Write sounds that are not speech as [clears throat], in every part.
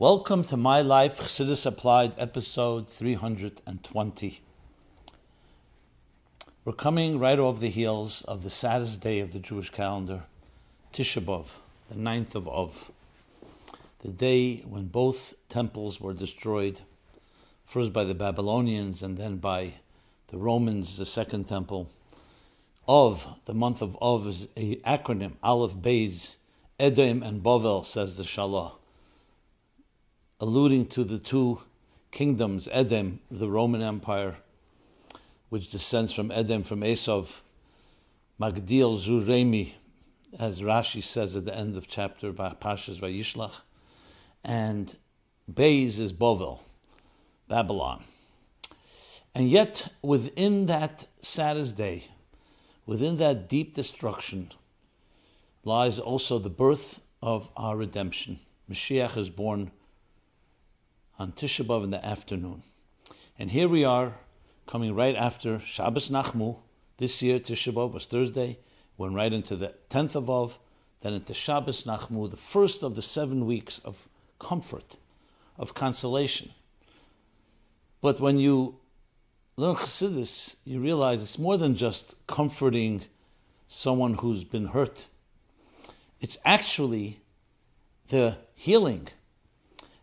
Welcome to My Life Chassidus Applied, episode 320. We're coming right off the heels of the saddest day of the Jewish calendar, Tisha B'Av, the ninth of Av, the day when both temples were destroyed, first by the Babylonians and then by the Romans, the second temple. Of, the month of Av is an acronym, Aleph Beis, Edom and Bovel, says the Shalah alluding to the two kingdoms, Edom, the Roman Empire, which descends from Edom, from Esav, Magdil Zuremi, as Rashi says at the end of chapter by Pashas Vayishlach, and Beis is Bovel, Babylon. And yet, within that saddest day, within that deep destruction, lies also the birth of our redemption. Mashiach is born on Tisha B'Av in the afternoon. And here we are, coming right after Shabbos Nachmu. This year, Tisha B'Av was Thursday, went right into the 10th of Av, then into Shabbos Nachmu, the first of the seven weeks of comfort, of consolation. But when you learn Chassidus, you realize it's more than just comforting someone who's been hurt. It's actually the healing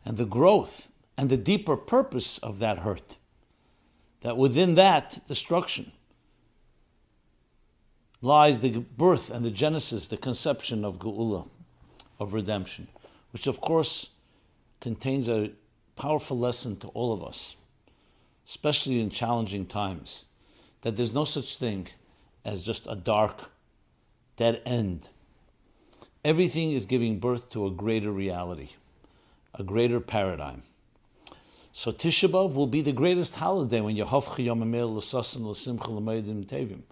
and the growth and the deeper purpose of that hurt. That within that destruction lies the birth and the genesis, the conception of Geula, of redemption, which of course contains a powerful lesson to all of us, especially in challenging times, that there's no such thing as just a dark, dead end. Everything is giving birth to a greater reality, a greater paradigm. So Tisha B'Av will be the greatest holiday when Yehovcha Yom L'Sasan L'Simcha Tevim.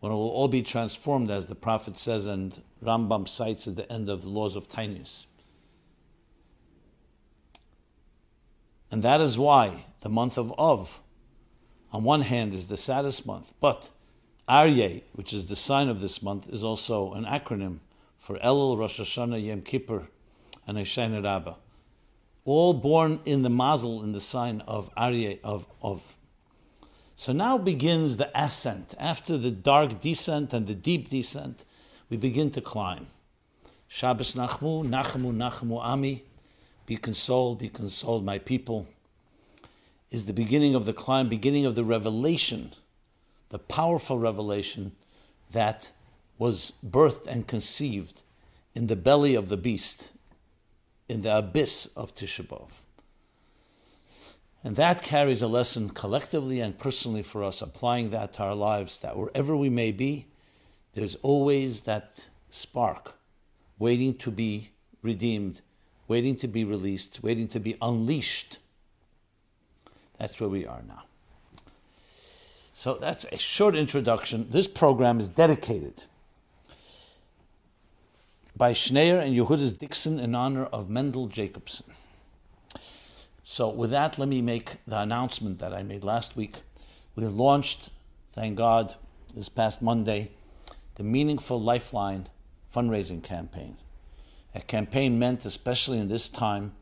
When it will all be transformed, as the Prophet says, and Rambam cites at the end of the Laws of Tinius. And that is why the month of Av, on one hand, is the saddest month, but Aryeh, which is the sign of this month, is also an acronym for Elul, Rosh Hashanah, Yom Kippur, and Hoshana Rabbah all born in the mazel, in the sign of Aryeh, of, of. So now begins the ascent. After the dark descent and the deep descent, we begin to climb. Shabbos Nachmu, Nachmu, Nachmu Ami, be consoled, be consoled, my people, is the beginning of the climb, beginning of the revelation, the powerful revelation that was birthed and conceived in the belly of the beast, in the abyss of Tisha B'Av. And that carries a lesson collectively and personally for us, applying that to our lives, that wherever we may be, there's always that spark waiting to be redeemed, waiting to be released, waiting to be unleashed. That's where we are now. So that's a short introduction. This program is dedicated by Schneier and Yehudis Dixon in honor of Mendel Jacobson. So, with that, let me make the announcement that I made last week. We have launched, thank God, this past Monday, the Meaningful Lifeline fundraising campaign. A campaign meant, especially in this time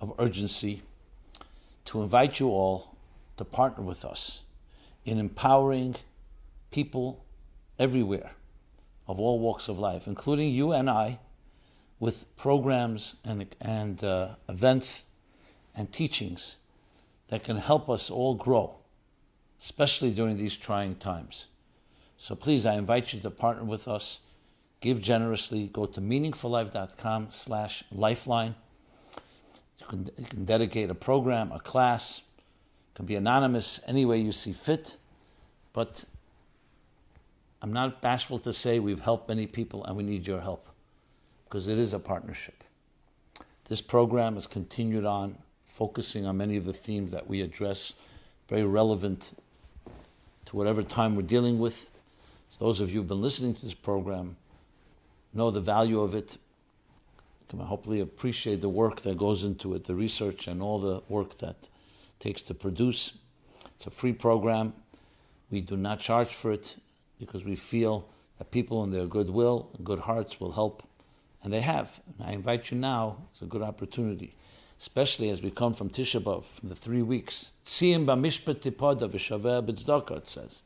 of urgency, to invite you all to partner with us in empowering people everywhere of all walks of life, including you and I, with programs and, and uh, events and teachings that can help us all grow, especially during these trying times. So please, I invite you to partner with us. Give generously. Go to meaningfullife.com slash lifeline. You can, you can dedicate a program, a class. It can be anonymous any way you see fit. But I'm not bashful to say we've helped many people and we need your help because it is a partnership. This program has continued on, focusing on many of the themes that we address, very relevant to whatever time we're dealing with. So those of you who've been listening to this program know the value of it. Can hopefully appreciate the work that goes into it, the research and all the work that takes to produce. It's a free program. We do not charge for it because we feel that people in their goodwill and good hearts will help And they have. I invite you now, it's a good opportunity, especially as we come from Tisha B'Av, from the three weeks. Tziyim b'mishpat tipada v'shaveh it says.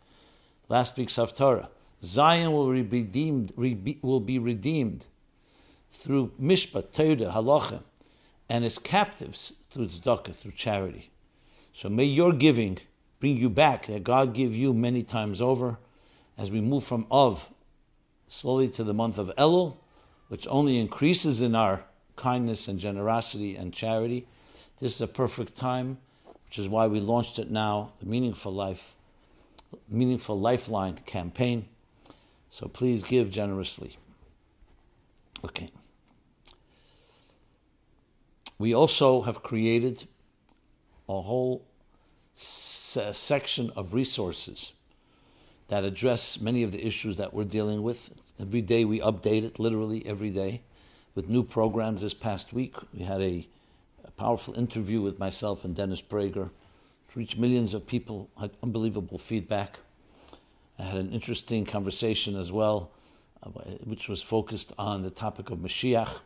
Last week's Haftarah. Zion will be redeemed, will be redeemed through mishpat, Torah, halacha, and its captives through tzedakah, through charity. So may your giving bring you back, that God give you many times over, as we move from Av slowly to the month of Elul, which only increases in our kindness and generosity and charity. This is a perfect time, which is why we launched it now, the Meaningful Life, Meaningful Lifeline campaign. So please give generously. Okay. We also have created a whole se- section of resources that address many of the issues that we're dealing with. Every day we update it, literally every day, with new programs. This past week, we had a, a powerful interview with myself and Dennis Prager. It reached millions of people, had unbelievable feedback. I had an interesting conversation as well, uh, which was focused on the topic of Mashiach.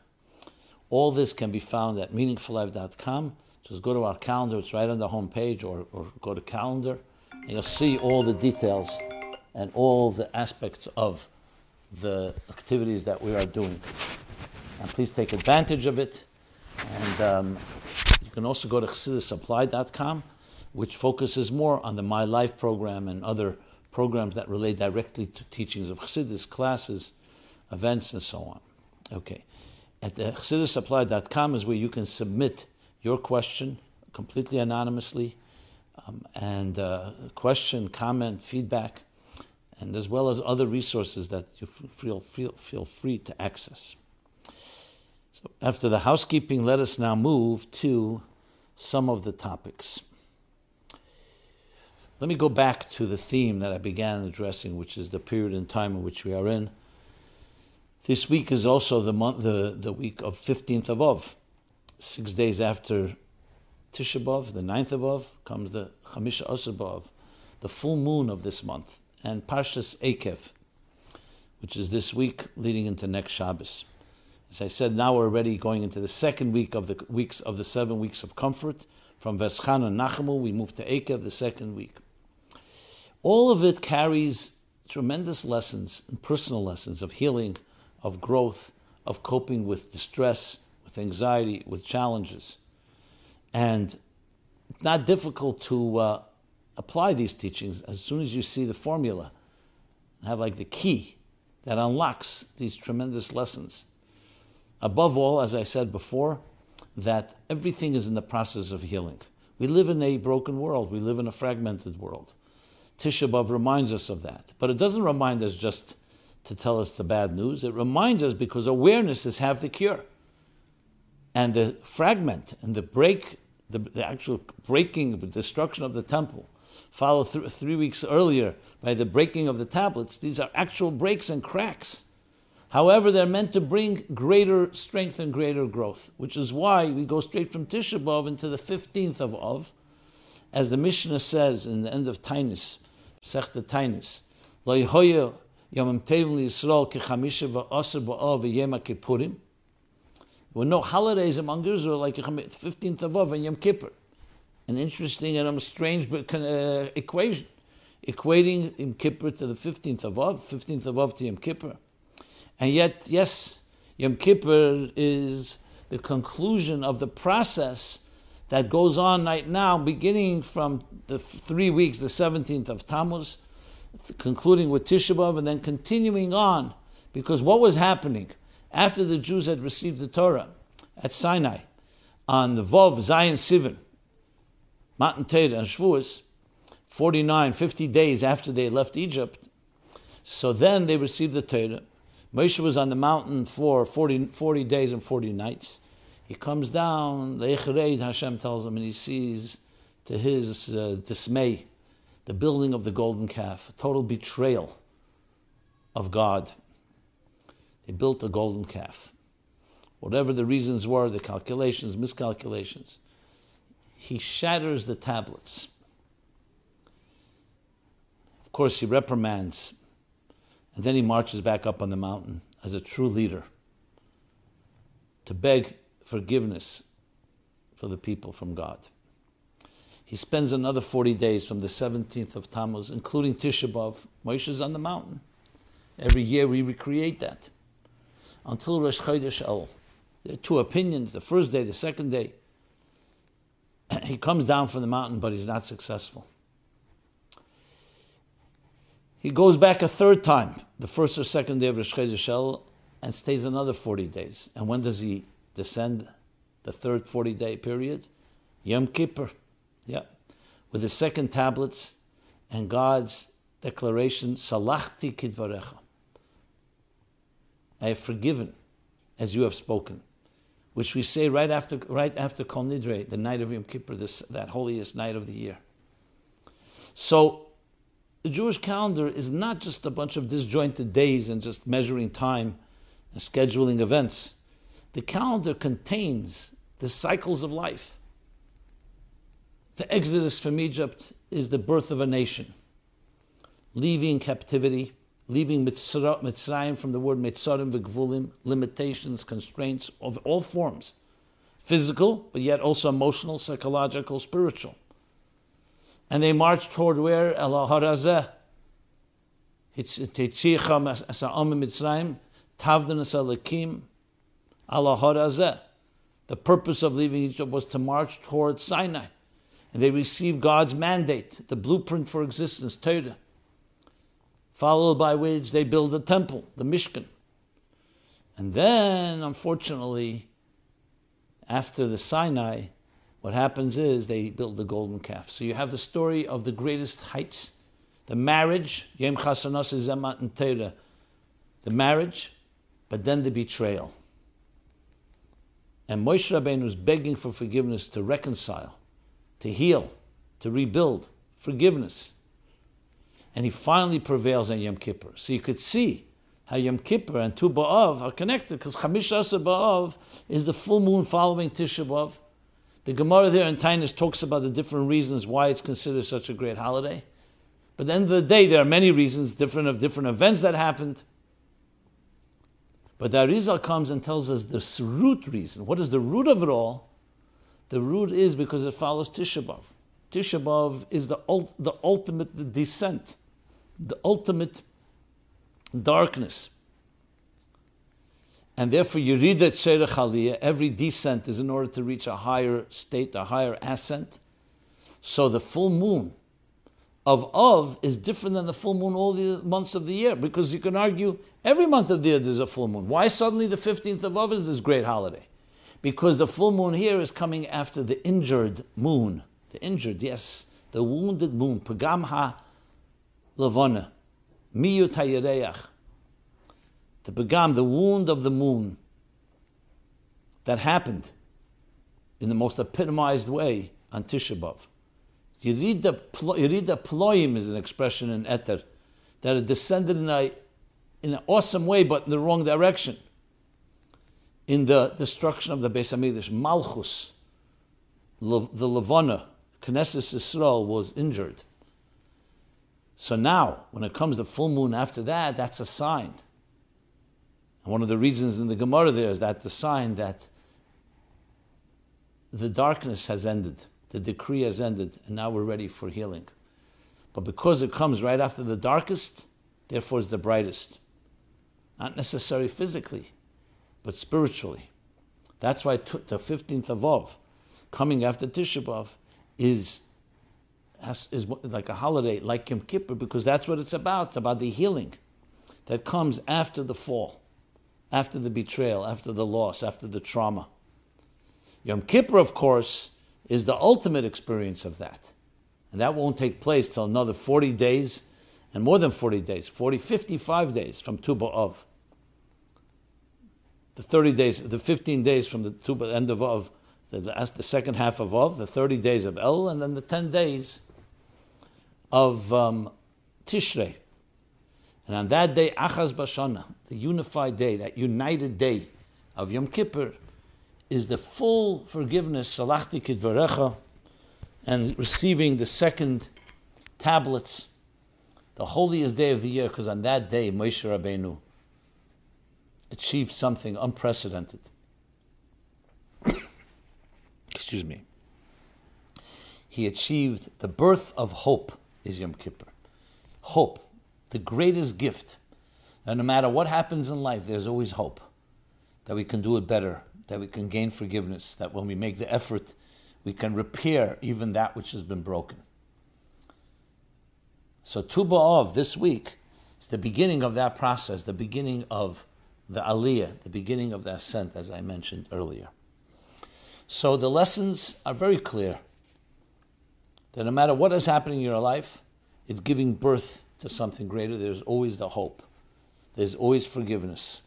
All this can be found at meaningfullife.com. Just go to our calendar, it's right on the home page, or, or go to calendar, and you'll see all the details and all the aspects of the activities that we are doing. And please take advantage of it. And um, you can also go to chassidusapplied.com, which focuses more on the My Life program and other programs that relate directly to teachings of Chassidus, classes, events, and so on. Okay. At the is where you can submit your question completely anonymously um, and uh, question, comment, feedback, and as well as other resources that you feel, feel, feel free to access. So after the housekeeping, let us now move to some of the topics. Let me go back to the theme that I began addressing, which is the period in time in which we are in. This week is also the month, the, the week of 15th of Av. Six days after Tisha B'Av, the 9th of Av, comes the Chamisha Asar B'Av, the full moon of this month, and Parshas Ekev, which is this week leading into next Shabbos. As I said, now we're already going into the second week of the weeks of the seven weeks of comfort. From Veschan and Nachamu, we move to Ekev, the second week. All of it carries tremendous lessons and personal lessons of healing, of growth, of coping with distress, with anxiety, with challenges. And not difficult to uh, apply these teachings as soon as you see the formula, have like the key that unlocks these tremendous lessons. Above all, as I said before, that everything is in the process of healing. We live in a broken world, we live in a fragmented world. Tisha B'Av reminds us of that. But it doesn't remind us just to tell us the bad news. It reminds us because awareness is half the cure. And the fragment and the break, the, the actual breaking, the destruction of the temple, followed th- three weeks earlier by the breaking of the tablets, these are actual breaks and cracks. However, they're meant to bring greater strength and greater growth, which is why we go straight from Tisha B'Av into the 15th of Av, as the Mishnah says in the end of Tainis, Sechta Tainis. There were no holidays among Israel like the 15th of Av and Yom Kippur. An interesting and a strange uh, equation, equating Yom Kippur to the 15th of Av, 15th of Av to Yom Kippur. And yet, yes, Yom Kippur is the conclusion of the process that goes on right now, beginning from the three weeks, the 17th of Tammuz, concluding with Tisha B'Av, and then continuing on, because what was happening? After the Jews had received the Torah at Sinai on the Vov, Zion Sivan, Matan Torah, and Shavuos, 49, 50 days after they left Egypt, so then they received the Torah. Moshe was on the mountain for 40, 40 days and 40 nights. He comes down, Le'echereid, Hashem tells him, and he sees, to his uh, dismay, the building of the golden calf, total betrayal of God. They built a golden calf. Whatever the reasons were, the calculations, miscalculations, he shatters the tablets. Of course, he reprimands, and then he marches back up on the mountain as a true leader to beg forgiveness for the people from God. He spends another 40 days from the 17th of Tammuz, including Tisha B'Av. Moshe is on the mountain. Every year we recreate that until Rosh Chodesh El. There are two opinions the first day, the second day. He comes down from the mountain, but he's not successful. He goes back a third time, the first or second day of Rosh Chodesh and stays another 40 days. And when does he descend the third 40 day period? Yom Kippur. Yeah. With the second tablets and God's declaration, Salachti kidvarecha. I have forgiven as you have spoken, which we say right after, right after Kol Nidre, the night of Yom Kippur, this, that holiest night of the year. So the Jewish calendar is not just a bunch of disjointed days and just measuring time and scheduling events. The calendar contains the cycles of life. The exodus from Egypt is the birth of a nation, leaving captivity, leaving Mitzrayim from the word Mitzarim v'gvulim, limitations, constraints of all forms, physical, but yet also emotional, psychological, spiritual. And they marched toward where? El Harazeh. Titzicha Asa'am Mitzrayim, Tavdan Asalakim, Al Harazeh. The purpose of leaving Egypt was to march towards Sinai. And they received God's mandate, the blueprint for existence, Torah followed by which they build the temple, the Mishkan. And then, unfortunately, after the Sinai, what happens is they build the golden calf. So you have the story of the greatest heights, the marriage, Yem Chasanos Zemat the marriage, but then the betrayal. And Moshe Rabbeinu was begging for forgiveness to reconcile, to heal, to rebuild, forgiveness and he finally prevails on Yom Kippur. So you could see how Yom Kippur and Tu B'Av are connected because Chamish Asa B'Av is the full moon following Tisha B'Av. The Gemara there in Tainus talks about the different reasons why it's considered such a great holiday. But at the end of the day, there are many reasons, different of different events that happened. But the Arizal comes and tells us the root reason. What is the root of it all? The root is because it follows Tisha B'Av. Tisha B'Av is the, the ultimate descent, the ultimate darkness. And therefore, you read that Sherech Aliyah, every descent is in order to reach a higher state, a higher ascent. So the full moon of Av is different than the full moon all the months of the year, because you can argue every month of the year there's a full moon. Why suddenly the 15th of Av is this great holiday? Because the full moon here is coming after the injured moon the injured, yes, the wounded moon, Pagam ha lavona, miyut hayireach, the Pagam, the wound of the moon that happened in the most epitomized way on Tisha B'Av. You read the you read the ployim is an expression in Ether that it descended in a in an awesome way, but in the wrong direction. In the destruction of the Beis Hamikdash, Malchus, the Levana, Knesset Israel was injured. So now, when it comes to full moon after that, that's a sign. And one of the reasons in the Gemara there is that the sign that the darkness has ended, the decree has ended, and now we're ready for healing. But because it comes right after the darkest, therefore it's the brightest. Not necessarily physically, but spiritually. That's why the 15th of Av, coming after Tisha B'Av, is has, is like a holiday, like Yom Kippur, because that's what it's about. It's about the healing that comes after the fall, after the betrayal, after the loss, after the trauma. Yom Kippur, of course, is the ultimate experience of that. And that won't take place till another 40 days, and more than 40 days, 40, 55 days from Tu B'Av. The 30 days, the 15 days from the Tuba, end of the, the second half of Av, the 30 days of El, and then the 10 days of um, Tishrei. And on that day, Achaz Bashana, the unified day, that united day of Yom Kippur, is the full forgiveness, Salachti Kidvarecha, and receiving the second tablets, the holiest day of the year, because on that day, Moshe Rabbeinu achieved something unprecedented. [coughs] excuse me, he achieved the birth of hope is Yom Kippur. Hope, the greatest gift. That no matter what happens in life, there's always hope that we can do it better, that we can gain forgiveness, that when we make the effort, we can repair even that which has been broken. So Tu B'Av this week is the beginning of that process, the beginning of the Aliyah, the beginning of the ascent, as I mentioned earlier. So the lessons are very clear that no matter what is happening in your life, it's giving birth to something greater. There's always the hope. There's always forgiveness.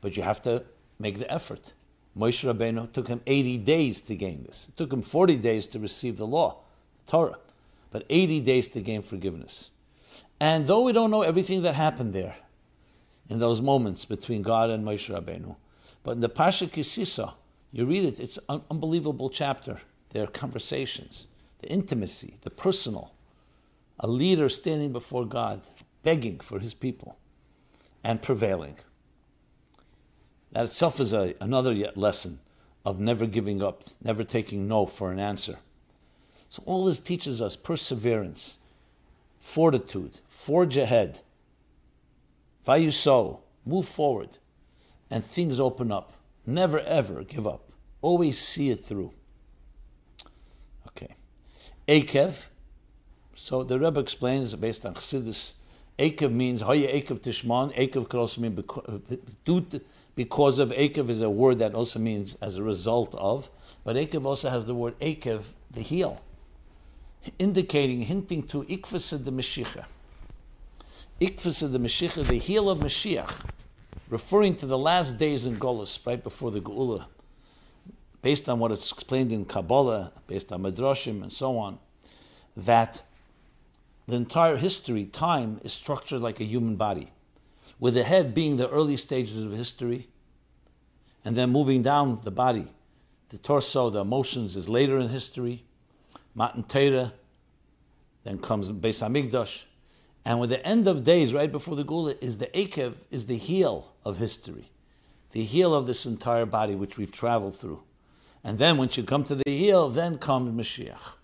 But you have to make the effort. Moshe Rabbeinu took him 80 days to gain this. It took him 40 days to receive the law, the Torah, but 80 days to gain forgiveness. And though we don't know everything that happened there, in those moments between God and Moshe Rabbeinu, but in the Pasha Kisisa, you read it, it's an unbelievable chapter. There are conversations, the intimacy, the personal, a leader standing before God, begging for his people and prevailing. That itself is a, another yet lesson of never giving up, never taking no for an answer. So all this teaches us perseverance, fortitude, forge ahead, so, move forward, and things open up. Never ever give up. Always see it through. Akev. So the Rebbe explains based on Chassidus. Akev means Hoye Akev Tishman. Akev could also mean because of Akev is a word that also means as a result of. But Akev also has the word Akev, the heel, indicating, hinting to Ikvasa the Mashiach. Ikvasa the Mashiach, the heel of Mashiach, referring to the last days in Golis, right before the Geula, based on what is explained in Kabbalah, based on Midrashim and so on, that the entire history, time, is structured like a human body, with the head being the early stages of history, and then moving down the body. The torso, the emotions, is later in history. Matan Torah, then comes Beis Hamikdash, and with the end of days, right before the Gula, is the Akev, is the heel of history, the heel of this entire body which we've traveled through. And then once you come to the heel, then comes Mashiach.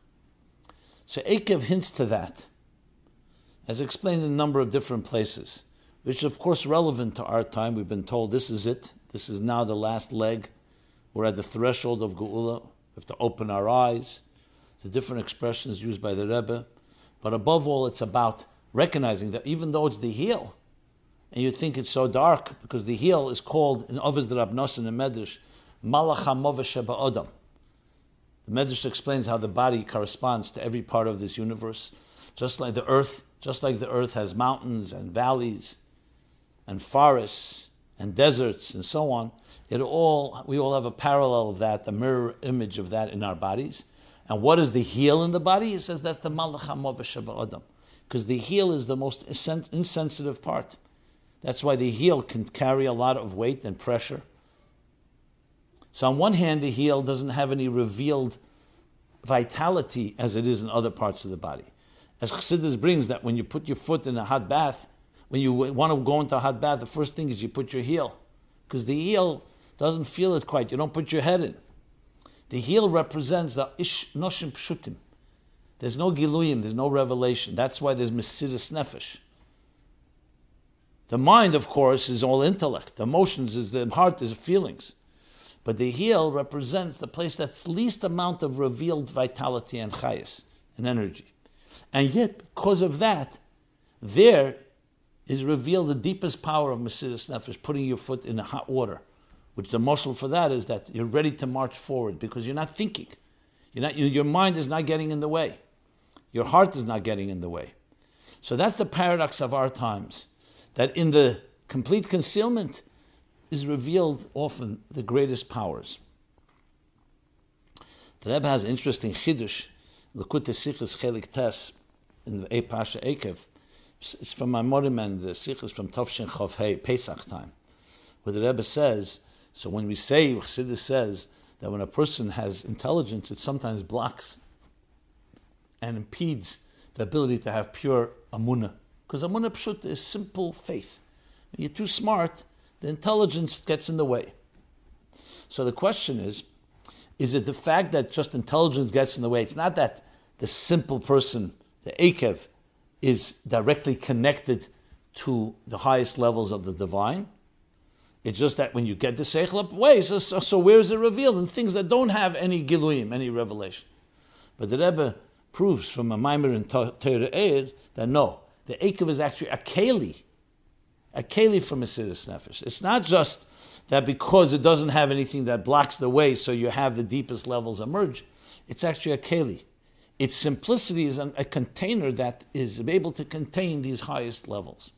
So Akev hints to that, as explained in a number of different places, which is of course relevant to our time. We've been told this is it, this is now the last leg. We're at the threshold of Geula. We have to open our eyes. The different expressions used by the Rebbe. But above all, it's about recognizing that even though it's the heel, and you think it's so dark because the heel is called in Oviz Rab Nosson and Medrash, Odam. The Medrash explains how the body corresponds to every part of this universe, just like the earth, just like the earth has mountains and valleys and forests and deserts and so on. It all we all have a parallel of that, the mirror image of that in our bodies. And what is the heel in the body? He says that's the Malach Odam because the heel is the most insensitive part. That's why the heel can carry a lot of weight and pressure. So, on one hand, the heel doesn't have any revealed vitality as it is in other parts of the body. As Chassidus brings that when you put your foot in a hot bath, when you want to go into a hot bath, the first thing is you put your heel, because the heel doesn't feel it quite. You don't put your head in. The heel represents the ish noshim pshutim, there's no giluyim, there's no revelation. That's why there's Mesidus Nefesh. The mind, of course, is all intellect. The emotions is the heart is feelings. But the heel represents the place that's least amount of revealed vitality and chayas and energy. And yet, because of that, there is revealed the deepest power of Mesidus Nefesh, putting your foot in the hot water. Which the muscle for that is that you're ready to march forward because you're not thinking. You're not, your mind is not getting in the way. Your heart is not getting in the way. So that's the paradox of our times, that in the complete concealment is revealed often the greatest powers. The Rebbe has an interesting chiddush, Lekutei Sichos Chelik Tes, in the Pasha Ekev. It's from Maimorim and the Sichos from Tovshin Chov Hey, Pesach time, where the Rebbe says, so when we say, Chassidus says, that when a person has intelligence, it sometimes blocks and impedes the ability to have pure amuna. Because amuna pshut is simple faith. When you're too smart, the intelligence gets in the way. So the question is, Is it the fact that just intelligence gets in the way? It's not that the simple person, the Akev, is directly connected to the highest levels of the divine. It's just that when you get the Seichel up way, so, so, so, where is it revealed? In things that don't have any Giluyim, any revelation. But the Rebbe proves from a Maimer in Torah Eid that no, the Akev is actually a Keli, a Keli from Mesiris Nefesh. It's not just that because it doesn't have anything that blocks the way, so you have the deepest levels emerge. It's actually a Keli. Its simplicity is a container that is able to contain these highest levels.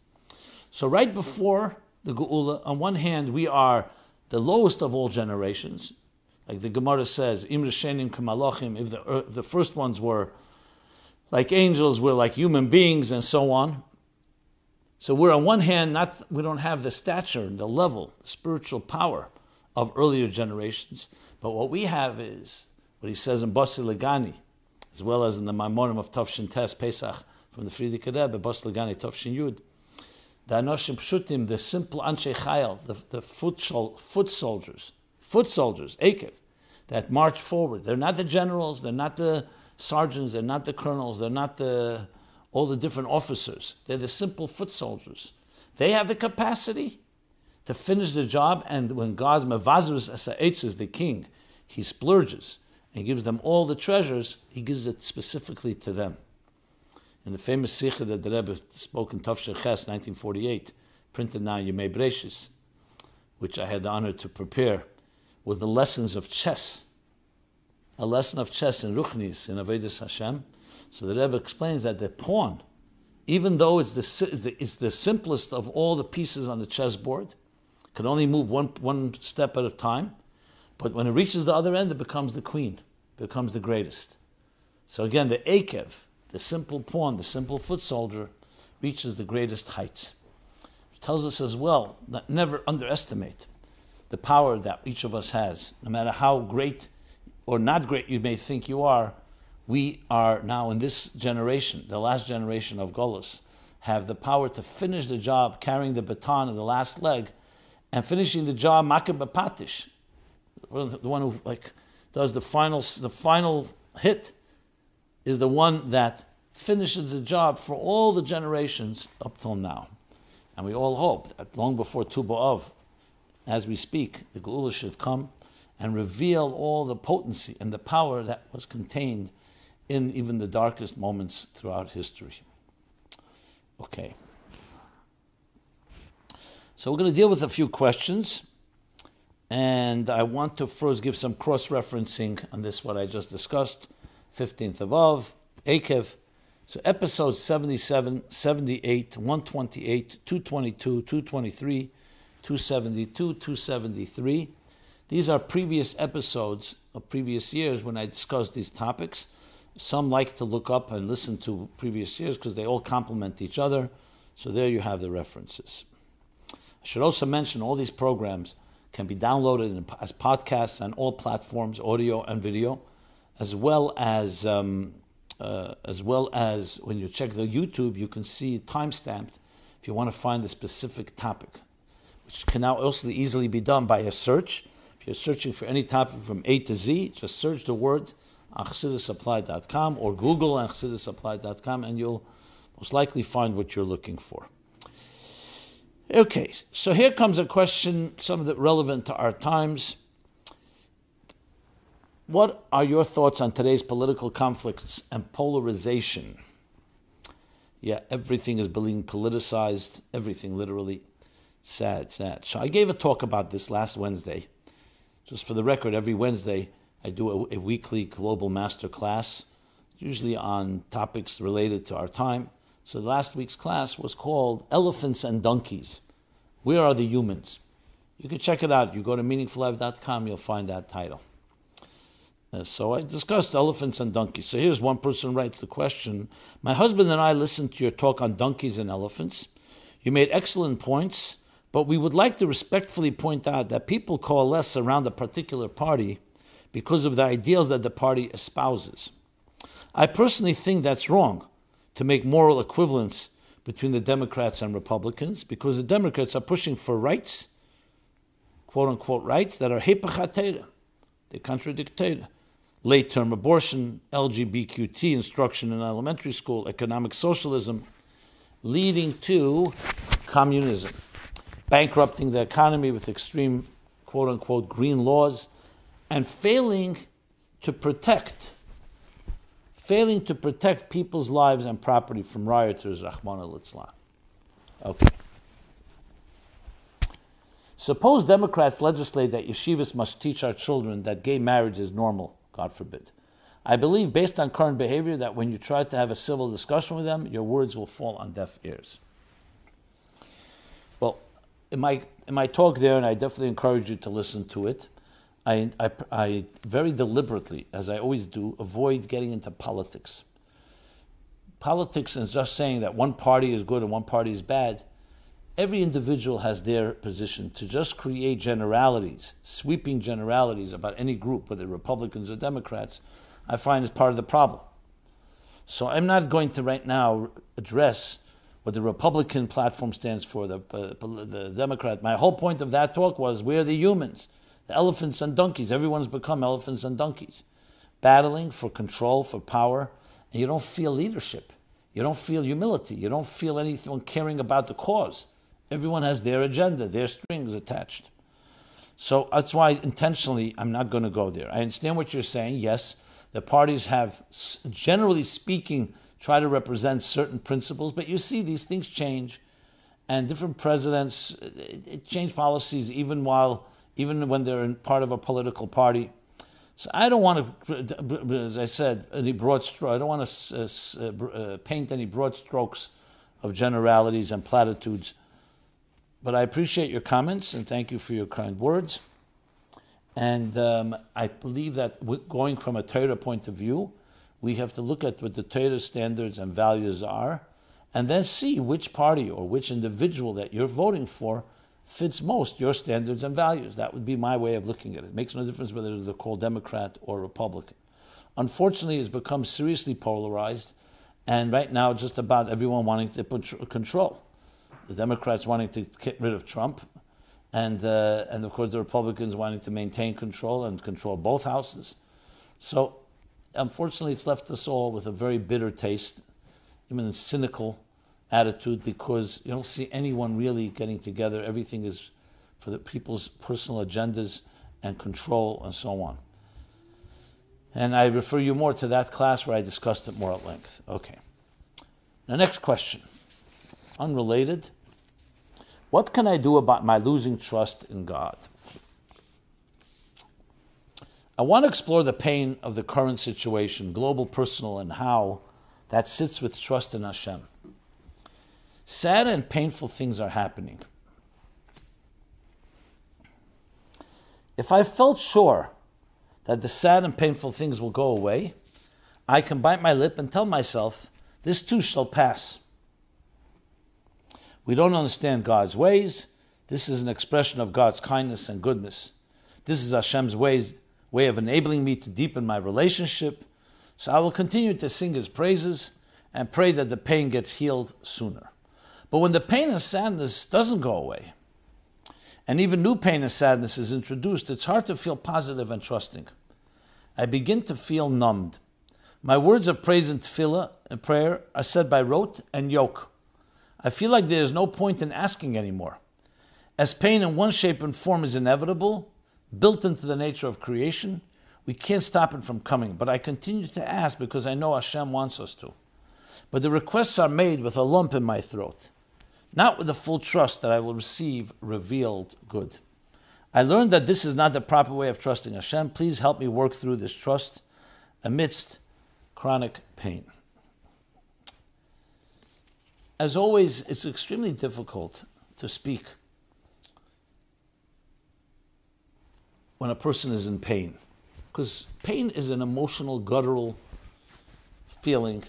So right before the Geula, on one hand, we are the lowest of all generations. Like the Gemara says, Im Rishenim Kamalachim, if the, uh, the first ones were like angels, we're like human beings, and so on. So we're on one hand, not we don't have the stature, the level, the spiritual power of earlier generations, but what we have is what he says in Basi Legani, as well as in the Maimonim of Tavshin Tes Pesach from the Frierdiker Rebbe, Basi Legani Tavshin Yud. The Anoshim Pshutim, the simple Anshe Chayil, the, the foot, foot soldiers, foot soldiers, Akev, that march forward. They're not the generals, they're not the sergeants, they're not the colonels, they're not the all the different officers. They're the simple foot soldiers. They have the capacity to finish the job, and when God's Mavazrus is the king, he splurges and gives them all the treasures, he gives it specifically to them. In the famous Sikha that the Rebbe spoke in Tafshir Ches, 1948, printed now Yemei Breshis, which I had the honor to prepare, was the lessons of chess. A lesson of chess in Ruchnis, in Avedis Hashem. So the Rebbe explains that the pawn, even though it's the, it's the simplest of all the pieces on the chessboard, can only move one, one step at a time, but when it reaches the other end, it becomes the queen, becomes the greatest. So again, the Akev, the simple pawn, the simple foot soldier, reaches the greatest heights. It tells us as well that never underestimate the power that each of us has. No matter how great or not great you may think you are, we are now in this generation, the last generation of Golos, have the power to finish the job carrying the baton in the last leg and finishing the job makib patish, the one who like does the final the final hit is the one that finishes the job for all the generations up till now. And we all hope that long before Tu B'Av, as we speak, the Geula should come and reveal all the potency and the power that was contained in even the darkest moments throughout history. Okay. So we're going to deal with a few questions. And I want to first give some cross referencing on this, what I just discussed. 15th of Av, Akev. So episodes 77, 78, 128, 222, 223, 272, 273. These are previous episodes of previous years when I discussed these topics. Some like to look up and listen to previous years because they all complement each other. So there you have the references. I should also mention all these programs can be downloaded as podcasts on all platforms, audio and video as well as um, uh, as well as when you check the YouTube, you can see time stamped if you want to find a specific topic, which can now also easily be done by a search. If you're searching for any topic from A to Z, just search the word on or Google on and you'll most likely find what you're looking for. Okay, so here comes a question, some of it relevant to our times. What are your thoughts on today's political conflicts and polarization? Yeah, everything is being politicized, everything literally. Sad, sad. So I gave a talk about this last Wednesday. Just for the record, every Wednesday I do a, a weekly global master class, usually on topics related to our time. So last week's class was called Elephants and Donkeys. Where are the humans? You can check it out. You go to meaningfullife.com, you'll find that title. Uh, so I discussed elephants and donkeys. So here's one person writes the question My husband and I listened to your talk on donkeys and elephants. You made excellent points, but we would like to respectfully point out that people coalesce around a particular party because of the ideals that the party espouses. I personally think that's wrong to make moral equivalence between the Democrats and Republicans because the Democrats are pushing for rights, quote unquote rights, that are hepachatera They contradict. Late term abortion, LGBTQT instruction in elementary school, economic socialism, leading to communism, bankrupting the economy with extreme quote unquote green laws, and failing to protect failing to protect people's lives and property from rioters, Rahman al Okay. Suppose Democrats legislate that yeshivas must teach our children that gay marriage is normal, God forbid. I believe, based on current behavior, that when you try to have a civil discussion with them, your words will fall on deaf ears. Well, in my, in my talk there, and I definitely encourage you to listen to it, I, I, I very deliberately, as I always do, avoid getting into politics. Politics is just saying that one party is good and one party is bad. Every individual has their position. To just create generalities, sweeping generalities about any group, whether Republicans or Democrats, I find is part of the problem. So I'm not going to right now address what the Republican platform stands for, the, uh, the Democrat. My whole point of that talk was we're the humans elephants and donkeys. Everyone's become elephants and donkeys, battling for control, for power, and you don't feel leadership. You don't feel humility. You don't feel anyone caring about the cause. Everyone has their agenda, their strings attached. So that's why intentionally I'm not going to go there. I understand what you're saying. Yes, the parties have, generally speaking, try to represent certain principles, but you see these things change, and different presidents change policies even while even when they're in part of a political party. So I don't want to, as I said, any broad strokes. I don't want to uh, uh, paint any broad strokes of generalities and platitudes. But I appreciate your comments and thank you for your kind words. And um, I believe that going from a Torah point of view, we have to look at what the Torah standards and values are, and then see which party or which individual that you're voting for fits most your standards and values. That would be my way of looking at it. It makes no difference whether they're called Democrat or Republican. Unfortunately, it's become seriously polarized, and right now, just about everyone wanting to control. The Democrats wanting to get rid of Trump, and uh, and of course the Republicans wanting to maintain control and control both houses. So, unfortunately, it's left us all with a very bitter taste, even cynical attitude because you don't see anyone really getting together. Everything is for the people's personal agendas and control and so on. And I refer you more to that class where I discussed it more at length. Okay. The next question, unrelated. What can I do about my losing trust in God? I want to explore the pain of the current situation, global, personal, and how that sits with trust in Hashem. Sad and painful things are happening. If I felt sure that the sad and painful things will go away, I can bite my lip and tell myself, this too shall pass. We don't understand God's ways. This is an expression of God's kindness and goodness. This is Hashem's ways, way of enabling me to deepen my relationship. So I will continue to sing His praises and pray that the pain gets healed sooner. But when the pain and sadness doesn't go away, and even new pain and sadness is introduced, it's hard to feel positive and trusting. I begin to feel numbed. My words of praise and tefillah uh, and prayer are said by rote and yoke. I feel like there is no point in asking anymore. As pain in one shape and form is inevitable, built into the nature of creation, we can't stop it from coming. But I continue to ask because I know Hashem wants us to. But the requests are made with a lump in my throat not with the full trust that I will receive revealed good. I learned that this is not the proper way of trusting Hashem. Please help me work through this trust amidst chronic pain. As always, it's extremely difficult to speak when a person is in pain, because pain is an emotional, guttural feeling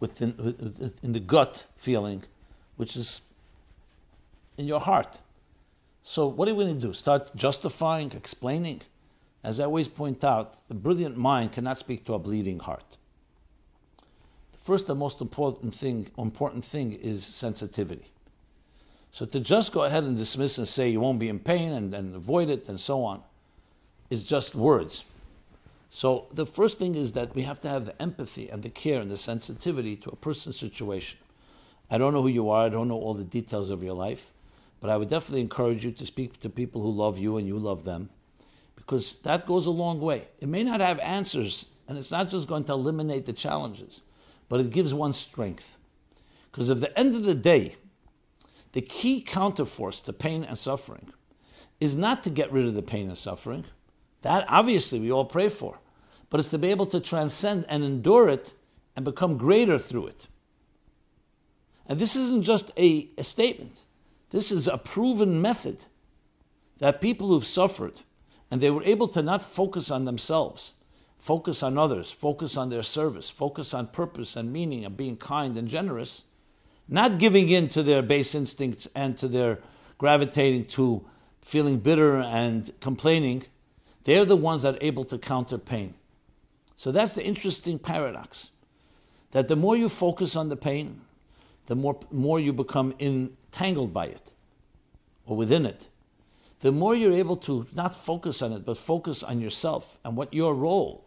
within, within the gut feeling which is in your heart. So, what are we going to do? Start justifying, explaining? As I always point out, the brilliant mind cannot speak to a bleeding heart. The first and most important thing, important thing is sensitivity. So, to just go ahead and dismiss and say you won't be in pain and, and avoid it and so on, is just words. So the first thing is that we have to have the empathy and the care and the sensitivity to a person's situation. I don't know who you are, I don't know all the details of your life, but I would definitely encourage you to speak to people who love you and you love them, because that goes a long way. It may not have answers, and it's not just going to eliminate the challenges, but it gives one strength. Because at the end of the day, the key counterforce to pain and suffering is not to get rid of the pain and suffering. That obviously we all pray for, but it's to be able to transcend and endure it and become greater through it. And this isn't just a, a statement, this is a proven method that people who've suffered and they were able to not focus on themselves, focus on others, focus on their service, focus on purpose and meaning and being kind and generous, not giving in to their base instincts and to their gravitating to feeling bitter and complaining, they're the ones that are able to counter pain. So that's the interesting paradox. That the more you focus on the pain, the more, more you become entangled by it or within it. The more you're able to not focus on it, but focus on yourself and what your role,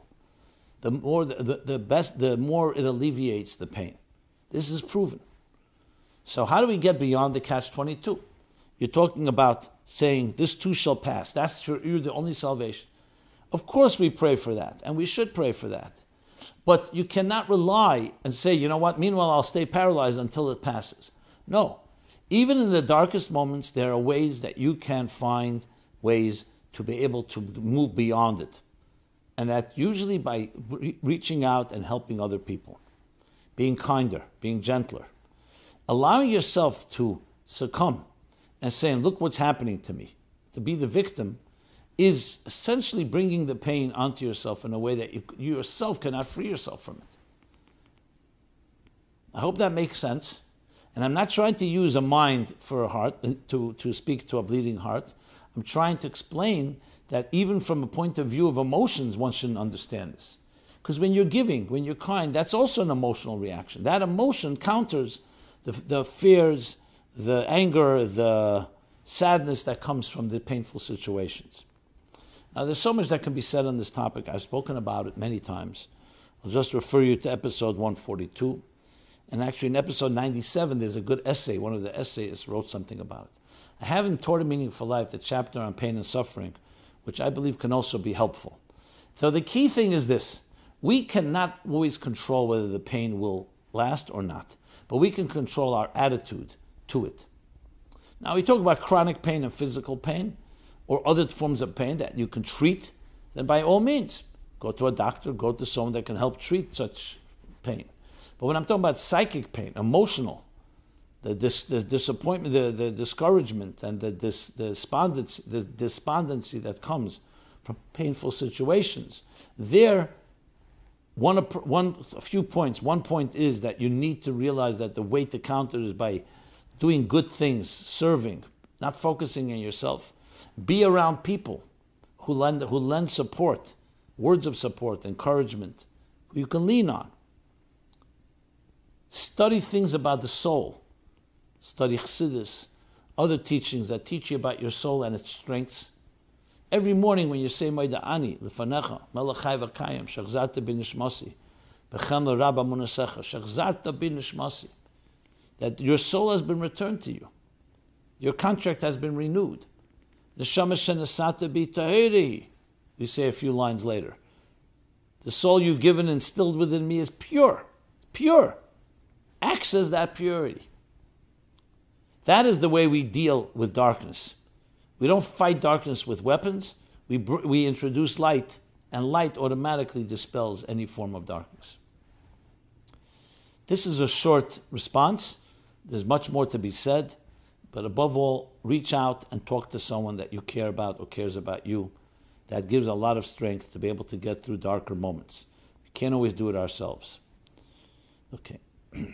the more the, the, the best the more it alleviates the pain. This is proven. So how do we get beyond the catch 22? You're talking about saying, This too shall pass. That's for you the only salvation. Of course, we pray for that, and we should pray for that. But you cannot rely and say, you know what, meanwhile, I'll stay paralyzed until it passes. No. Even in the darkest moments, there are ways that you can find ways to be able to move beyond it. And that usually by re- reaching out and helping other people, being kinder, being gentler, allowing yourself to succumb and saying, Look what's happening to me, to be the victim is essentially bringing the pain onto yourself in a way that you, you yourself cannot free yourself from it. I hope that makes sense. And I'm not trying to use a mind for a heart, uh, to, to speak to a bleeding heart. I'm trying to explain that even from a point of view of emotions, one shouldn't understand this. Because when you're giving, when you're kind, that's also an emotional reaction. That emotion counters the, the fears, the anger, the sadness that comes from the painful situations. Now, there's so much that can be said on this topic. I've spoken about it many times. I'll just refer you to episode 142. And actually, in episode 97, there's a good essay. One of the essayists wrote something about it. I have in Toward a Meaningful Life the chapter on pain and suffering, which I believe can also be helpful. So, the key thing is this we cannot always control whether the pain will last or not, but we can control our attitude to it. Now, we talk about chronic pain and physical pain or other forms of pain that you can treat, then by all means, go to a doctor, go to someone that can help treat such pain. But when I'm talking about psychic pain, emotional, the, dis, the disappointment, the, the discouragement, and the, dis, the, despondency, the despondency that comes from painful situations, there, one, one, a few points. One point is that you need to realize that the way to counter is by doing good things, serving, not focusing on yourself. Be around people who lend, who lend support, words of support, encouragement, who you can lean on. Study things about the soul. Study Chassidus, other teachings that teach you about your soul and its strengths. Every morning when you say Maida Ani, Lefanecha, Melachai Vakayim, Shachzarta bin Nishmasi, Bechem Rabba Munasecha, Shachzarta bin Nishmasi, that your soul has been returned to you. Your contract has been renewed. Neshama shenasata bi We say a few lines later. The soul you've given and instilled within me is pure, pure. Access that purity. That is the way we deal with darkness. We don't fight darkness with weapons. We, we introduce light, and light automatically dispels any form of darkness. This is a short response. There's much more to be said. But above all, reach out and talk to someone that you care about or cares about you. That gives a lot of strength to be able to get through darker moments. We can't always do it ourselves. Okay. [clears throat] when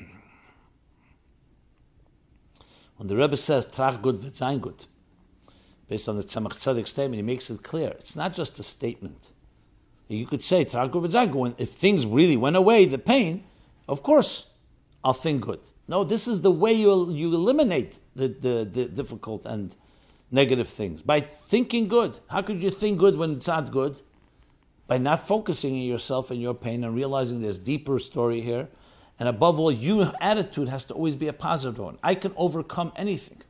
the Rebbe says, Trach gut v'zayin gut, based on the Tzemach Tzedek statement, he makes it clear. It's not just a statement. You could say, Trach gut v'zayin gut, if things really went away, the pain, of course, I'll think good. No, this is the way you, you eliminate the, the, the difficult and negative things. By thinking good. How could you think good when it's not good? By not focusing on yourself and your pain and realizing there's deeper story here. And above all, your attitude has to always be a positive one. I can overcome anything.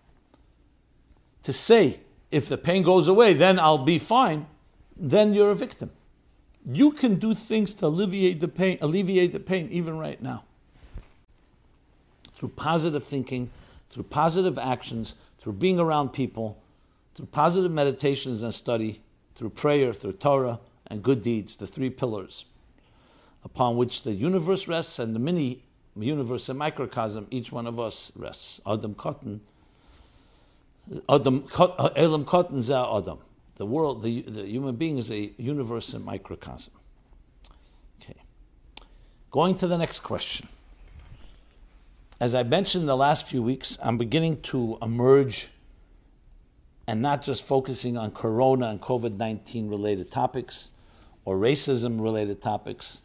To say, if the pain goes away, then I'll be fine, then you're a victim. You can do things to alleviate the pain, alleviate the pain even right now. Through positive thinking, through positive actions, through being around people, through positive meditations and study, through prayer, through Torah, and good deeds, the three pillars upon which the universe rests and the mini universe and microcosm, each one of us rests. Adam Cotton, Adam uh, Elam Cotton Za Adam. The world, the, the human being is a universe and microcosm. Okay. Going to the next question. As I mentioned the last few weeks, I'm beginning to emerge and not just focusing on corona and COVID 19 related topics or racism related topics,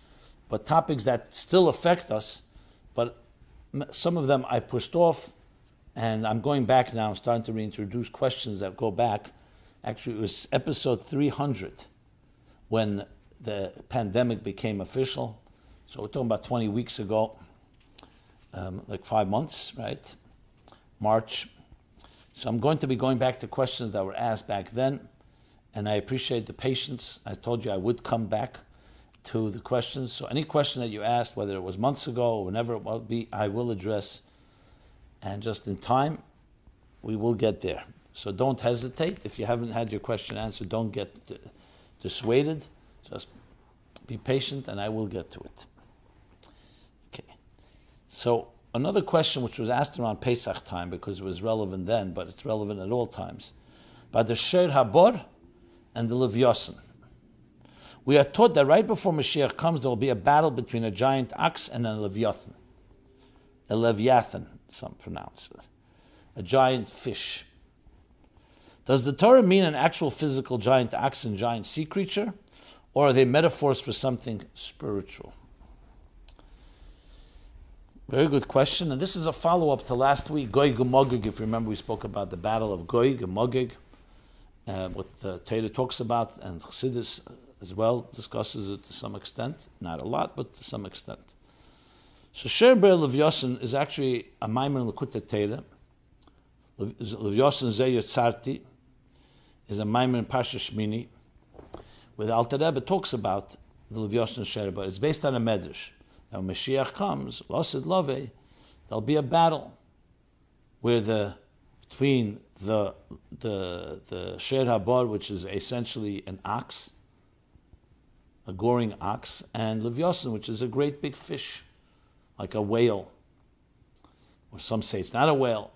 but topics that still affect us, but some of them I pushed off, and I'm going back now, I'm starting to reintroduce questions that go back. Actually, it was episode 300 when the pandemic became official. So we're talking about 20 weeks ago, um, like five months, right? March. So I'm going to be going back to questions that were asked back then, and I appreciate the patience. I told you I would come back to the questions. So any question that you asked, whether it was months ago or whenever it will be, I will address. And just in time, we will get there. So don't hesitate. If you haven't had your question answered, don't get dissuaded. Just be patient and I will get to it. So another question which was asked around Pesach time because it was relevant then, but it's relevant at all times. By the Sher Habor and the Leviosan. We are taught that right before Mashiach comes, there will be a battle between a giant ox and a Leviathan. A Leviathan, some pronounce it. A giant fish. Does the Torah mean an actual physical giant ox and giant sea creature? Or are they metaphors for something spiritual? Very good question. And this is a follow up to last week, Gog and Magog. If you remember, we spoke about the battle of Gog and Magog, uh, what the Torah talks about, and Chassidus as well discusses it to some extent, not a lot, but to some extent. So Sher Ber Levyosin is actually a Maimon Lakutta Teda. Levyosin Zeyot Tzarti is a Maimon Pasha Shmini, where the Alter Rebbe talks about the Levyosin Sher It's based on a Medrash. Now, when Mashiach comes, Losid Love, there'll be a battle where the between the the the Sher Habar, which is essentially an ox, a goring ox, and Leviosin, which is a great big fish, like a whale. Or some say it's not a whale.